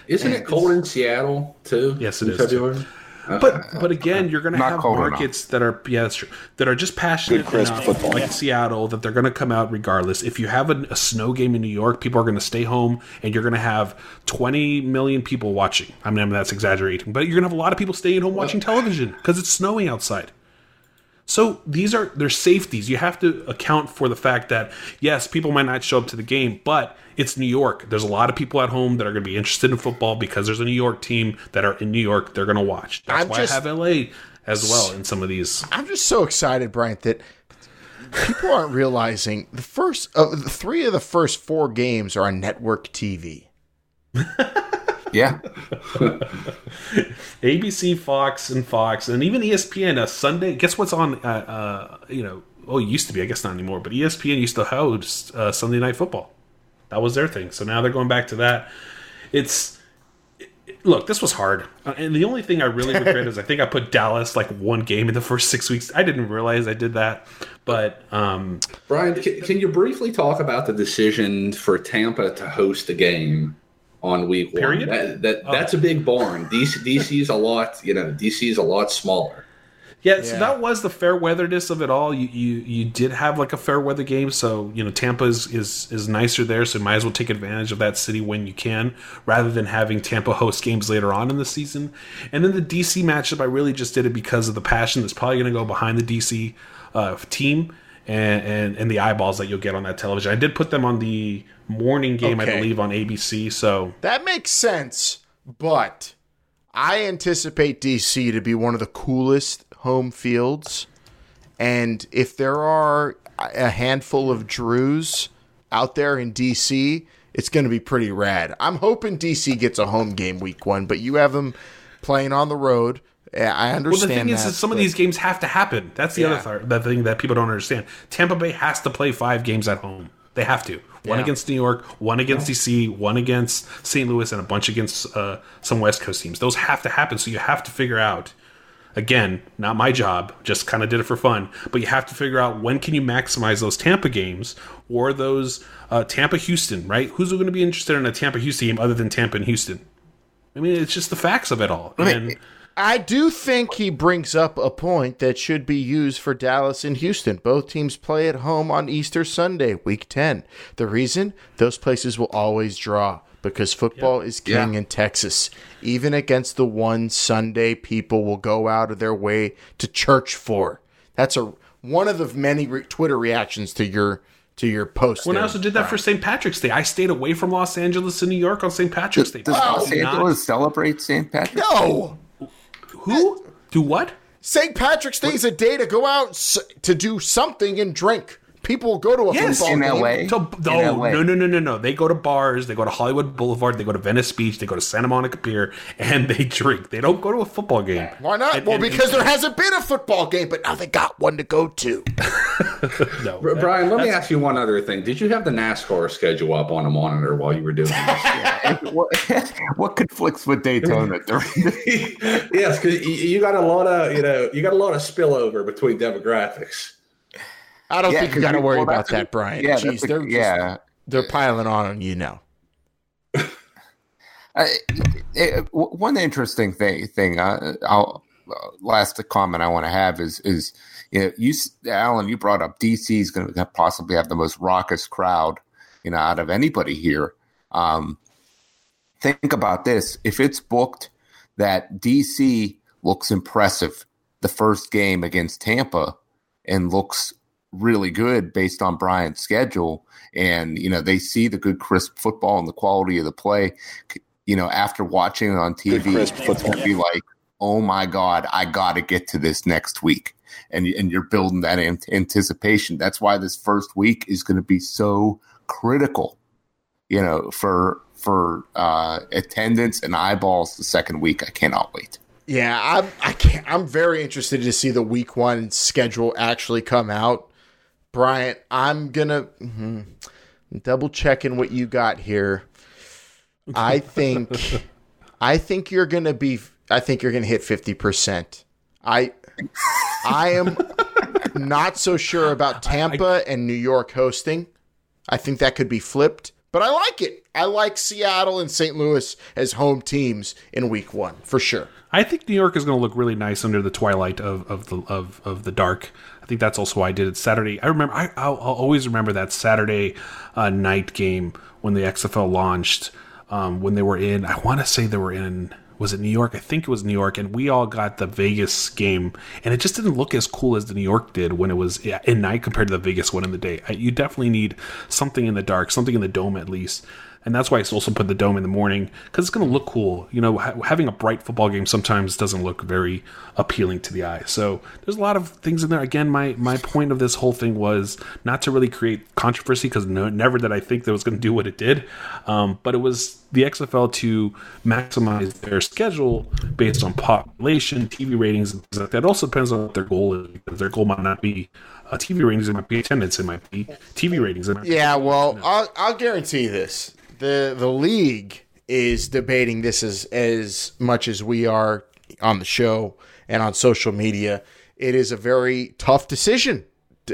Isn't it cold in Seattle too? Yes, it in is, February. But uh, but again, you're going to have cold enough. markets that are yeah, that's true. That are just passionate Good, enough, football. like Seattle, that they're going to come out regardless. If you have a, a snow game in New York, people are going to stay home, and you're going to have 20 million people watching. I mean, I mean that's exaggerating, but you're going to have a lot of people staying home watching television because it's snowing outside. So these are they're safeties. You have to account for the fact that yes, people might not show up to the game, but it's New York. There's a lot of people at home that are going to be interested in football because there's a New York team that are in New York. They're going to watch. That's I'm why just- I have LA as well in some of these. I'm just so excited, Bryant, that people aren't realizing the first uh, three of the first four games are on network TV. Yeah. ABC, Fox, and Fox, and even ESPN. A Sunday. Guess what's on? Uh, uh, you know, oh, it used to be. I guess not anymore. But ESPN used to host uh, Sunday Night Football. That was their thing. So now they're going back to that. It's look. This was hard, Uh, and the only thing I really regret is I think I put Dallas like one game in the first six weeks. I didn't realize I did that, but um, Bryant, can, can you briefly talk about the decision for Tampa to host a game on week Period? one? That, that that's a big barn. DC DC's a lot, you know, DC's a lot smaller. Yeah, yeah, so that was the fair weatherness of it all. You, you you did have like a fair weather game, so you know Tampa is, is is nicer there, so you might as well take advantage of that city when you can, rather than having Tampa host games later on in the season. And then the DC matchup, I really just did it because of the passion that's probably going to go behind the DC uh, team and, and and the eyeballs that you'll get on that television. I did put them on the morning game, okay. I believe, on ABC. So that makes sense, but I anticipate DC to be one of the coolest home fields. And if there are a handful of Drews out there in DC, it's going to be pretty rad. I'm hoping DC gets a home game week one, but you have them playing on the road. I understand. Well, the thing that, is, some but, of these games have to happen. That's the yeah. other th- the thing that people don't understand. Tampa Bay has to play five games at home. They have to. One yeah. against New York, one against yeah. DC, one against St. Louis, and a bunch against uh, some West Coast teams. Those have to happen. So you have to figure out Again, not my job, just kind of did it for fun. But you have to figure out when can you maximize those Tampa games or those uh, Tampa Houston, right? Who's going to be interested in a Tampa Houston game other than Tampa and Houston? I mean, it's just the facts of it all. And I do think he brings up a point that should be used for Dallas and Houston. Both teams play at home on Easter Sunday, week 10. The reason? Those places will always draw because football is king yeah. in Texas. Even against the one Sunday people will go out of their way to church for. That's a one of the many re- Twitter reactions to your to your post. When I also did that for St. Patrick's Day, I stayed away from Los Angeles and New York on St. Patrick's Day. Does Los oh, Angeles celebrate St. Patrick's? No. Who? Do what? St. Patrick's Day is a day to go out to do something and drink. People go to a yes, football in game. LA. To, in oh, LA. no, no, no, no, no. They go to bars. They go to Hollywood Boulevard. They go to Venice Beach. They go to Santa Monica Pier, and they drink. They don't go to a football game. Why not? And, well, and, because and, there hasn't been a football game, but now they got one to go to. no, Bryant. Let me ask you one other thing. Did you have the NASCAR schedule up on a monitor while you were doing this? what, what conflicts with Daytona? yes, because you got a lot of you know you got a lot of spillover between demographics. I don't yeah, think you got to worry about that, Bryant. Yeah, Jeez, they're yeah, they're piling on on you now. Uh, it, one interesting thing, thing uh, I'll uh, last comment I want to have is is you know you Alan you brought up DC is going to possibly have the most raucous crowd you know out of anybody here. Um, think about this: if it's booked that DC looks impressive the first game against Tampa and looks really good based on Bryant's schedule. And, you know, they see the good, crisp football and the quality of the play. You know, after watching it on TV, it's going to be like, oh my God, I got to get to this next week. And, and you're building that anticipation. That's why this first week is going to be so critical, you know, for for uh, attendance and eyeballs the second week. I cannot wait. Yeah, I'm I can't, I'm very interested to see the week one schedule actually come out Bryant, I'm gonna mm-hmm, double checking what you got here. I think, I think you're gonna be. I think you're gonna hit fifty percent. I, I am not so sure about Tampa and New York hosting. I think that could be flipped, but I like it. I like Seattle and St. Louis as home teams in Week One for sure. I think New York is going to look really nice under the twilight of, of the of, of the dark think that's also why I did it Saturday. I remember, I, will always remember that Saturday uh, night game when the XFL launched. Um, when they were in, I want to say they were in, was it New York? I think it was New York, and we all got the Vegas game, and it just didn't look as cool as the New York did when it was in night compared to the Vegas one in the day. You definitely need something in the dark, something in the dome at least and that's why I also put the dome in the morning because it's going to look cool. You know, ha- having a bright football game sometimes doesn't look very appealing to the eye. So there's a lot of things in there. Again, my my point of this whole thing was not to really create controversy because no, never did I think that was going to do what it did, um, but it was the XFL to maximize their schedule based on population, TV ratings, and things like that. It also depends on what their goal is because their goal might not be uh, TV ratings, it might be attendance, it might be TV ratings. Might yeah, well, I'll, I'll guarantee this the the league is debating this as as much as we are on the show and on social media. It is a very tough decision,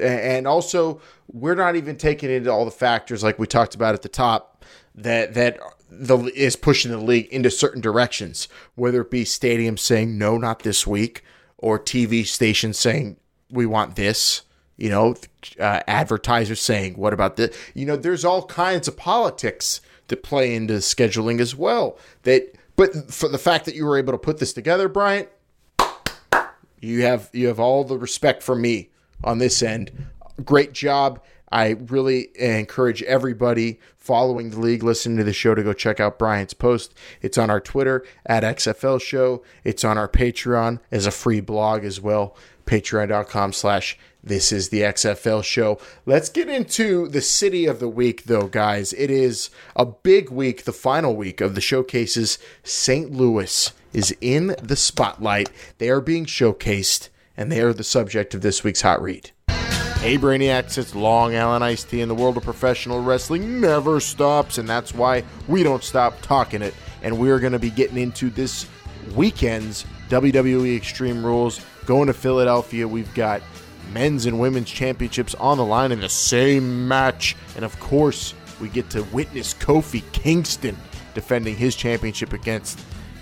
and also we're not even taking into all the factors like we talked about at the top that that the is pushing the league into certain directions, whether it be stadiums saying no, not this week, or TV stations saying we want this. You know, uh, advertisers saying what about this? You know, there's all kinds of politics to play into scheduling as well. That, but for the fact that you were able to put this together, Bryant, you have you have all the respect for me on this end. Great job. I really encourage everybody following the league, listening to the show to go check out Bryant's post. It's on our Twitter at XFL Show. It's on our Patreon as a free blog as well. Patreon.com slash this is the XFL show. Let's get into the city of the week, though, guys. It is a big week, the final week of the showcases. St. Louis is in the spotlight. They are being showcased, and they are the subject of this week's hot read. Hey Brainiacs, it's Long Island Ice Tea, and the world of professional wrestling never stops, and that's why we don't stop talking it. And we're going to be getting into this weekend's WWE Extreme Rules. Going to Philadelphia, we've got men's and women's championships on the line in the same match. And of course, we get to witness Kofi Kingston defending his championship against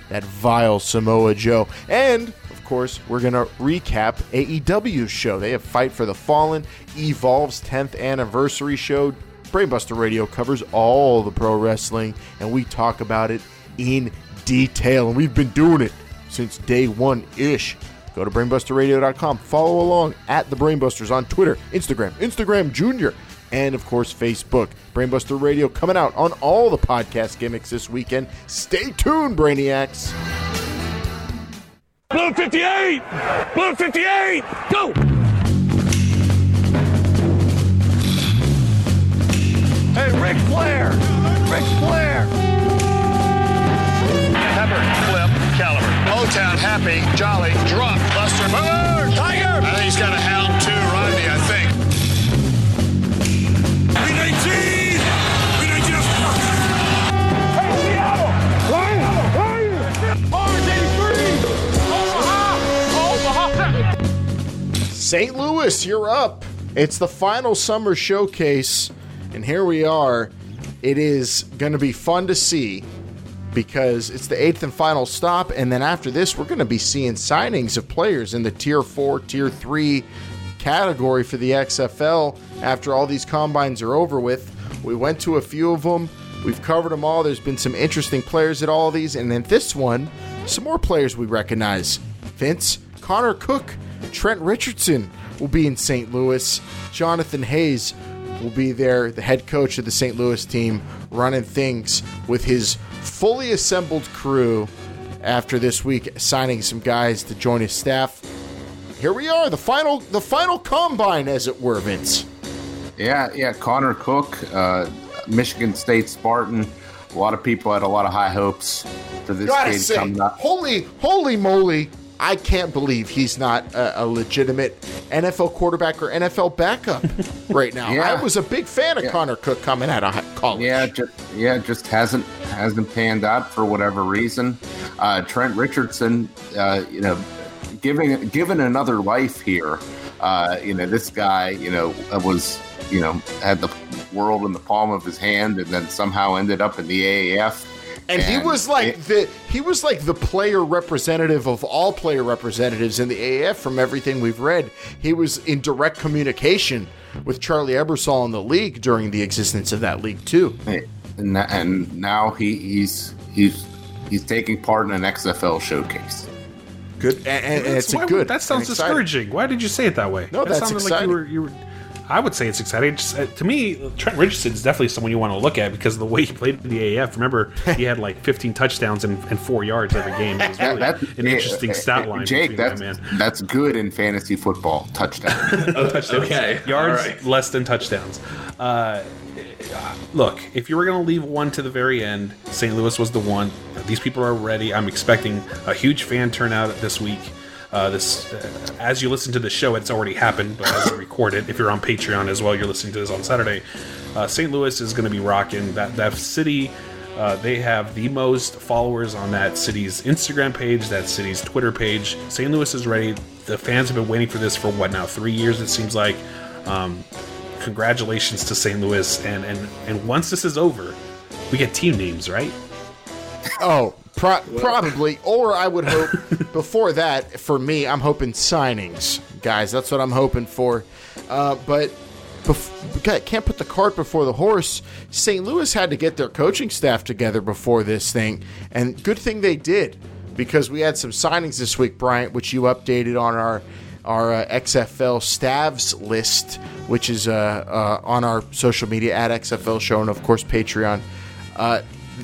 that vile Samoa Joe. And of course, we're going to recap AEW's show. They have Fight for the Fallen, Evolve's 10th anniversary show. Brainbuster Radio covers all the pro wrestling, and we talk about it in detail. And we've been doing it since day one ish. Go to brainbusterradio.com. Follow along at the Brainbusters on Twitter, Instagram, Instagram Junior, and of course Facebook. Brainbuster Radio coming out on all the podcast gimmicks this weekend. Stay tuned, Brainiacs. Blue 58! Blue 58! Go! Hey, Ric Flair! Ric Flair! Pepper, Flip, Caliber. O-Town, Happy, Jolly, Drop, Buster, Move, Tiger! I think he's got a hound too, Rodney, I think. B-19! B-19! Hey, Seattle! Where are you? Orange 83! Omaha! Omaha! St. Louis, you're up. It's the final summer showcase, and here we are. It is going to be fun to see because it's the eighth and final stop, and then after this, we're going to be seeing signings of players in the tier four, tier three category for the XFL after all these combines are over with. We went to a few of them. We've covered them all. There's been some interesting players at all these. And then this one, some more players we recognize. Vince, Connor Cook, Trent Richardson will be in St. Louis. Jonathan Hayes will be there, the head coach of the St. Louis team, running things with his fully assembled crew after this week signing some guys to join his staff. Here we are, the final the final combine as it were, Vince. Yeah, yeah. Connor Cook, uh, Michigan State Spartan. A lot of people had a lot of high hopes for this Gotta kid say, coming up. holy holy moly, I can't believe he's not a, a legitimate NFL quarterback or NFL backup right now. Yeah. I was a big fan of Yeah. Connor Cook coming out of college. Yeah, just, yeah, just hasn't hasn't panned out for whatever reason. Uh, Trent Richardson, uh, you know, giving given another life here. Uh, you know, this guy, you know, was you know had the world in the palm of his hand, and then somehow ended up in the AAF. And, he was like the he was like the player representative of all player representatives in the AAF from everything we've read. He was in direct communication with Charlie Ebersol in the league during the existence of that league too. and, and now he, he's he's he's taking part in an XFL showcase. Good, and, and, and That's- it's a good. That sounds discouraging. Why did you say it that way? No, that that's sounded exciting. like you were. You were I would say it's exciting. Just, uh, to me, Trent Richardson is definitely someone you want to look at because of the way he played in the AF. Remember, he had like 15 touchdowns and, and four yards every game. It was really That- an interesting stat line. Jake, that's that man. that's good in fantasy football. Touchdown. touchdowns. Okay, yards all right. less than touchdowns. Uh, look, if you were going to leave one to the very end, St. Louis was the one. These people are ready. I'm expecting a huge fan turnout this week. Uh, this, uh, as you listen to the show, it's already happened, but as we record it, if you're on Patreon as well, you're listening to this on Saturday. Uh, St. Louis is going to be rocking that that city. Uh, they have the most followers on that city's Instagram page, that city's Twitter page. St. Louis is ready. The fans have been waiting for this for what now? Three years, it seems like. Um, congratulations to St. Louis, and and and once this is over, we get team names, right? Oh, Pro- well. Probably, or I would hope before that. For me, I'm hoping signings, guys. That's what I'm hoping for. Uh, but bef- can't put the cart before the horse. St. Louis had to get their coaching staff together before this thing, and good thing they did because we had some signings this week, Bryant, which you updated on our our uh, XFL staffs list, which is uh, uh, on our social media at XFL Show and of course Patreon.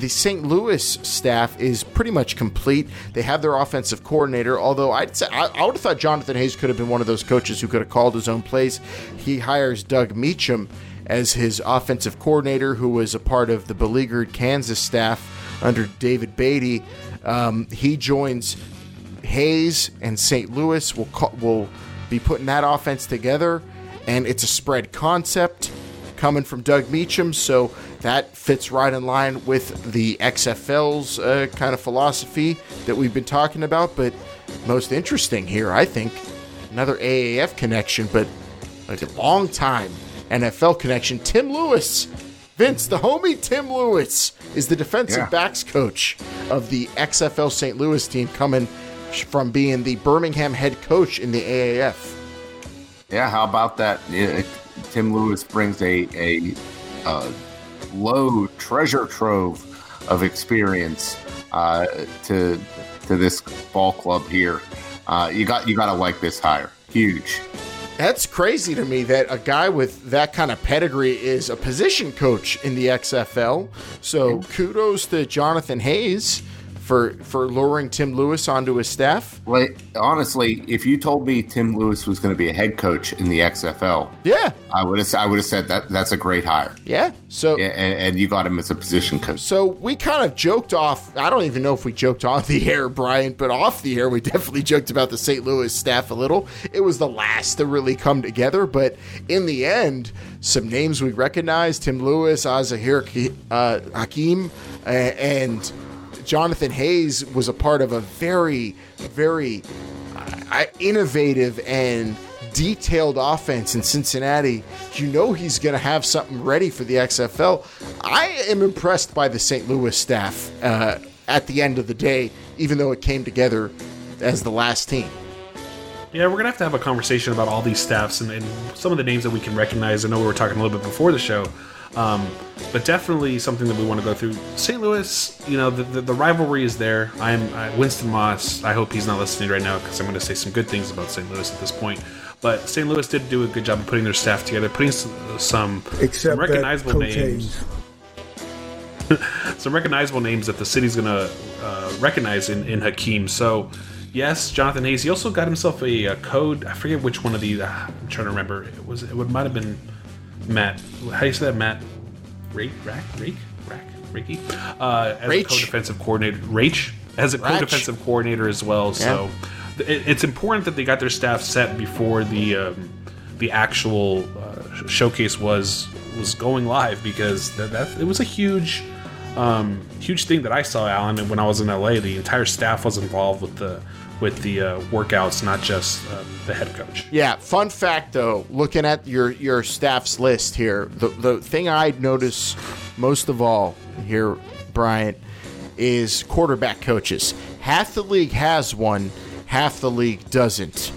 The St. Louis staff is pretty much complete. They have their offensive coordinator, although I'd say I, I would have thought Jonathan Hayes could have been one of those coaches who could have called his own plays. He hires Doug Meacham as his offensive coordinator, who was a part of the beleaguered Kansas staff under David Beaty. Um, he joins Hayes and St. Louis. Will will be putting that offense together, and it's a spread concept coming from Doug Meacham. So that fits right in line with the XFL's uh, kind of philosophy that we've been talking about. But most interesting here, I think, another AAF connection, but like a long time NFL connection. Tim Lewis, Vince, the homie Tim Lewis, is the defensive yeah. backs coach of the XFL St. Louis team, coming from being the Birmingham head coach in the AAF. Yeah, how about that? Yeah, Tim Lewis brings a a, a low treasure trove of experience uh, to to this ball club here. Uh, you got you got to like this hire. Huge. That's crazy to me that a guy with that kind of pedigree is a position coach in the XFL. So kudos to Jonathan Hayes for for luring Tim Lewis onto his staff? Well, honestly, if you told me Tim Lewis was going to be a head coach in the XFL, yeah, I would have I would have said that that's a great hire. Yeah. So and, and, you got him as a position coach. So we kind of joked off. I don't even know if we joked on the air, Bryant, but off the air we definitely joked about the St. Louis staff a little. It was the last to really come together, but in the end, some names we recognized: Tim Lewis, Az-Zahir uh, Hakim, and Jonathan Hayes was a part of a very, very uh, innovative and detailed offense in Cincinnati. You know he's going to have something ready for the XFL. I am impressed by the St. Louis staff uh, at the end of the day, even though it came together as the last team. Yeah, we're gonna have to have a conversation about all these staffs and, and some of the names that we can recognize. I know we were talking a little bit before the show um, but definitely something that we want to go through. St. Louis, you know, the, the, the rivalry is there. I'm I, Winston Moss. I hope he's not listening right now because I'm going to say some good things about St. Louis at this point. But St. Louis did do a good job of putting their staff together, putting some, some, some recognizable names. some recognizable names that the city's going to uh, recognize in, in Hakim. So, yes, Jonathan Hayes. He also got himself a, a code. I forget which one of these. Uh, I'm trying to remember. It was. It might have been Matt. How do you say that? Matt Rake, Rack, Rake, Rack, Ricky. uh, as Rach. a co-defensive coordinator. Rach as a Rach. co-defensive coordinator as well. Yeah. So it, it's important that they got their staff set before the um, the actual uh, showcase was was going live because that, that it was a huge um, huge thing that I saw Alan when I was in LA. The entire staff was involved with the with the uh, workouts, not just uh, the head coach. Yeah. Fun fact, though, looking at your your staff's list here, the the thing I notice most of all here, Bryant, is quarterback coaches. Half the league has one, half the league doesn't.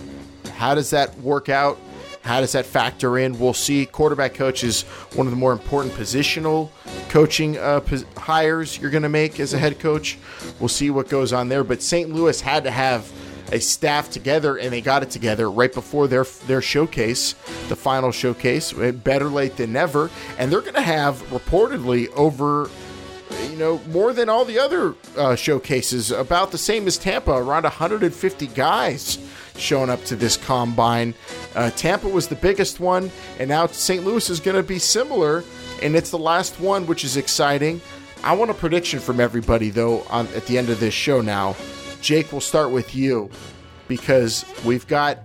How does that work out? How does that factor in? We'll see. Quarterback coach is one of the more important positional coaching uh, hires you're going to make as a head coach. We'll see what goes on there. But St. Louis had to have a staff together, and they got it together right before their their showcase, the final showcase. Better late than never, and they're going to have reportedly over you know, more than all the other uh, showcases, about the same as Tampa, around 150 guys showing up to this combine. Uh, Tampa was the biggest one, and now St. Louis is going to be similar, and it's the last one, which is exciting. I want a prediction from everybody, though, on, at the end of this show now. Jake, we'll start with you because we've got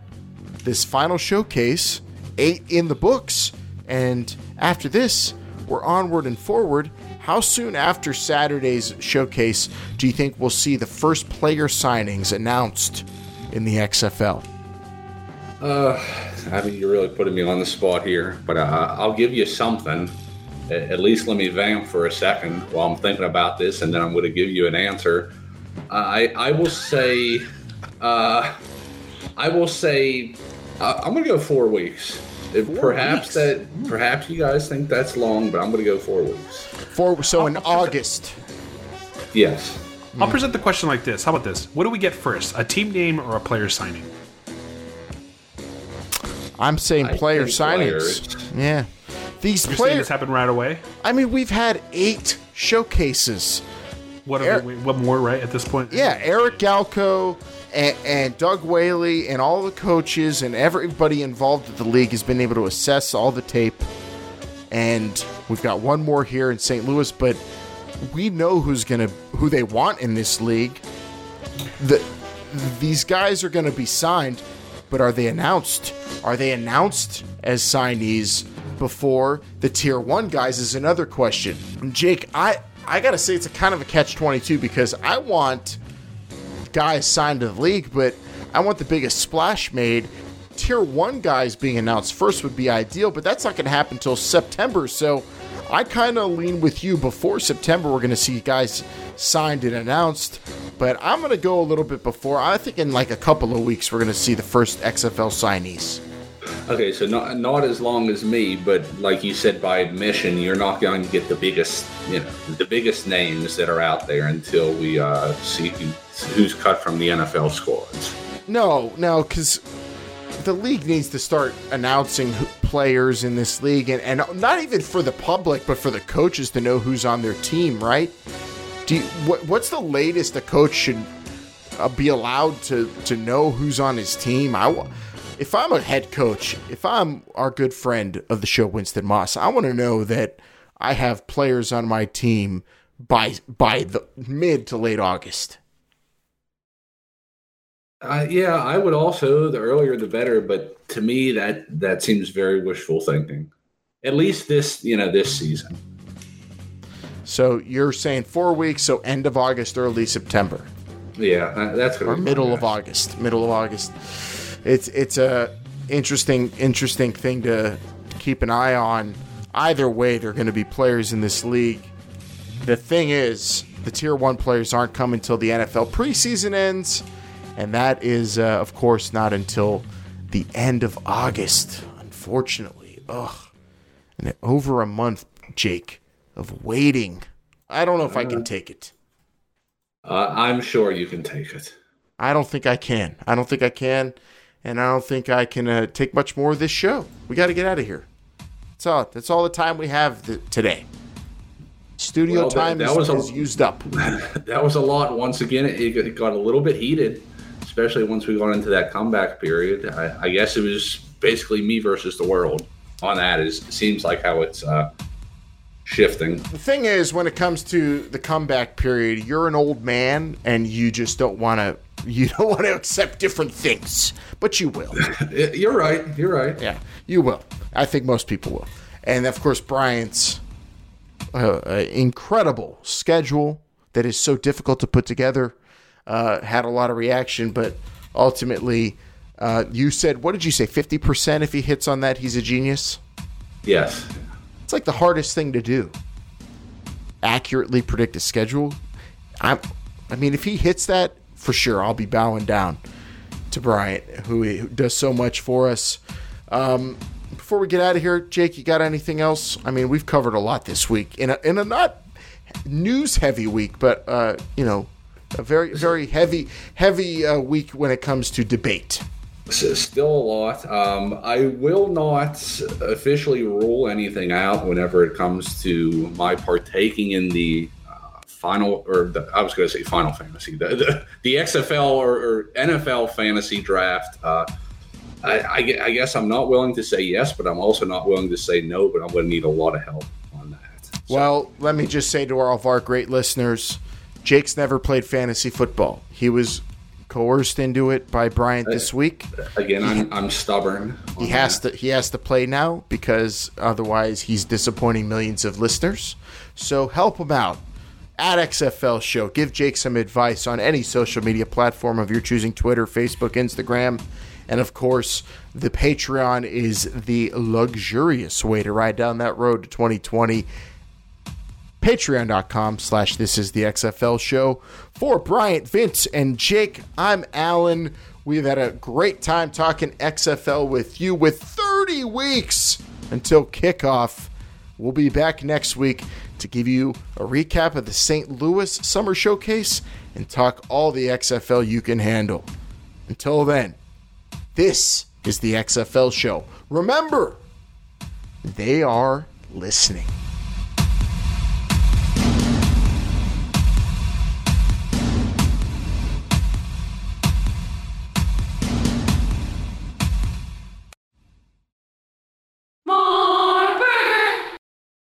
this final showcase, eight in the books, and after this, we're onward and forward. How soon after Saturday's showcase do you think we'll see the first player signings announced in the XFL? Uh, I mean, you're really putting me on the spot here, but uh, I'll give you something. At least let me vamp for a second while I'm thinking about this, and then I'm going to give you an answer. I I will say, uh, I will say, uh, I'm gonna go four weeks. Four perhaps weeks. that perhaps you guys think that's long, but I'm gonna go four weeks. Four so in August. Yes. I'll present the question like this. How about this? What do we get first? A team name or a player signing? I'm saying player signings. Players. Yeah. These You're players happen right away. I mean, we've had eight showcases. What are we, what more right at this point? Yeah, Eric Galko and, and, Doug Whaley and all the coaches and everybody involved with the league has been able to assess all the tape. And we've got one more here in St. Louis, but we know who's gonna who they want in this league. The these guys are gonna be signed, but are they announced? Are they announced as signees before the tier one guys? Is another question. Jake, I I gotta say it's a kind of a catch twenty two because I want guys signed to the league, but I want the biggest splash made. Tier one guys being announced first would be ideal, but that's not to happen until September. So I kind of lean with you. Before September, we're going to see guys signed and announced. But I'm going to go a little bit before. I think in like a couple of weeks, we're going to see the first XFL signees. Okay, so not not as long as me, but like you said, by admission, you're not going to get the biggest, you know, the biggest names that are out there until we uh, see who, who's cut from the NFL squads. No, no, because the league needs to start announcing players in this league, and, and not even for the public, but for the coaches to know who's on their team, right? Do you, what, what's the latest a coach should uh, be allowed to to know who's on his team? I, if I'm a head coach, if I'm our good friend of the show, Winston Moss, I want to know that I have players on my team by by the mid to late August. Uh, yeah, I would also. The earlier, the better. But to me, that that seems very wishful thinking. At least this, you know, this season. So you're saying four weeks, so end of August, early September. Yeah, that's or middle of August. Middle of August. It's it's a interesting interesting thing to keep an eye on. Either way, there are going to be players in this league. The thing is, the tier one players aren't coming until the NFL preseason ends and that is, uh, of course, not until the end of August. Unfortunately, ugh, and over a month, Jake, of waiting. I don't know if I can take it. Uh, I'm sure you can take it. I don't think I can. I don't think I can, and I don't think I can uh, take much more of this show. We got to get out of here. That's all. That's all the time we have th- today. Studio well, time that, that is, was a, used up. that was a lot. Once again, it, it got a little bit heated especially once we got into that comeback period. I, I guess it was basically me versus the world on that. Is seems like how it's uh, shifting. The thing is, when it comes to the comeback period, you're an old man and you just don't want to. You don't want to accept different things, but you will. you're right. You're right. Yeah, you will. I think most people will. And of course, Bryant's uh, incredible schedule that is so difficult to put together uh, had a lot of reaction, but ultimately, uh, you said, what did you say? 50% if he hits on that, he's a genius? Yes. It's like the hardest thing to do. Accurately predict a schedule. I'm, I mean, if he hits that, for sure, I'll be bowing down to Bryant, who, who does so much for us. Um, before we get out of here, Jake, you got anything else? I mean, we've covered a lot this week in a, in a not news heavy week, but, uh, you know, a very very heavy heavy uh, week when it comes to debate. Still a lot. Um, I will not officially rule anything out whenever it comes to my partaking in the uh, final, or the, I was going to say final fantasy, the the, the XFL or, or, NFL fantasy draft. Uh, I, I, I, guess I'm not willing to say yes, but I'm also not willing to say no. But I'm going to need a lot of help on that. So. Well, let me just say to all of our great listeners Jake's never played fantasy football. He was coerced into it by Bryant this uh, week. Again, I'm, I'm stubborn. He has that. to he has to play now because otherwise he's disappointing millions of listeners. So help him out at XFL Show. Give Jake some advice on any social media platform of your choosing Twitter, Facebook, Instagram. And of course, the Patreon is the luxurious way to ride down that road to 2020 patreon.com slash this is the XFL show. For Bryant, Vince, and Jake, I'm Alan. We've had a great time talking XFL with you with 30 weeks until kickoff. We'll be back next week to give you a recap of the St. Louis Summer Showcase and talk all the XFL you can handle. Until then, this is the XFL show. Remember, they are listening.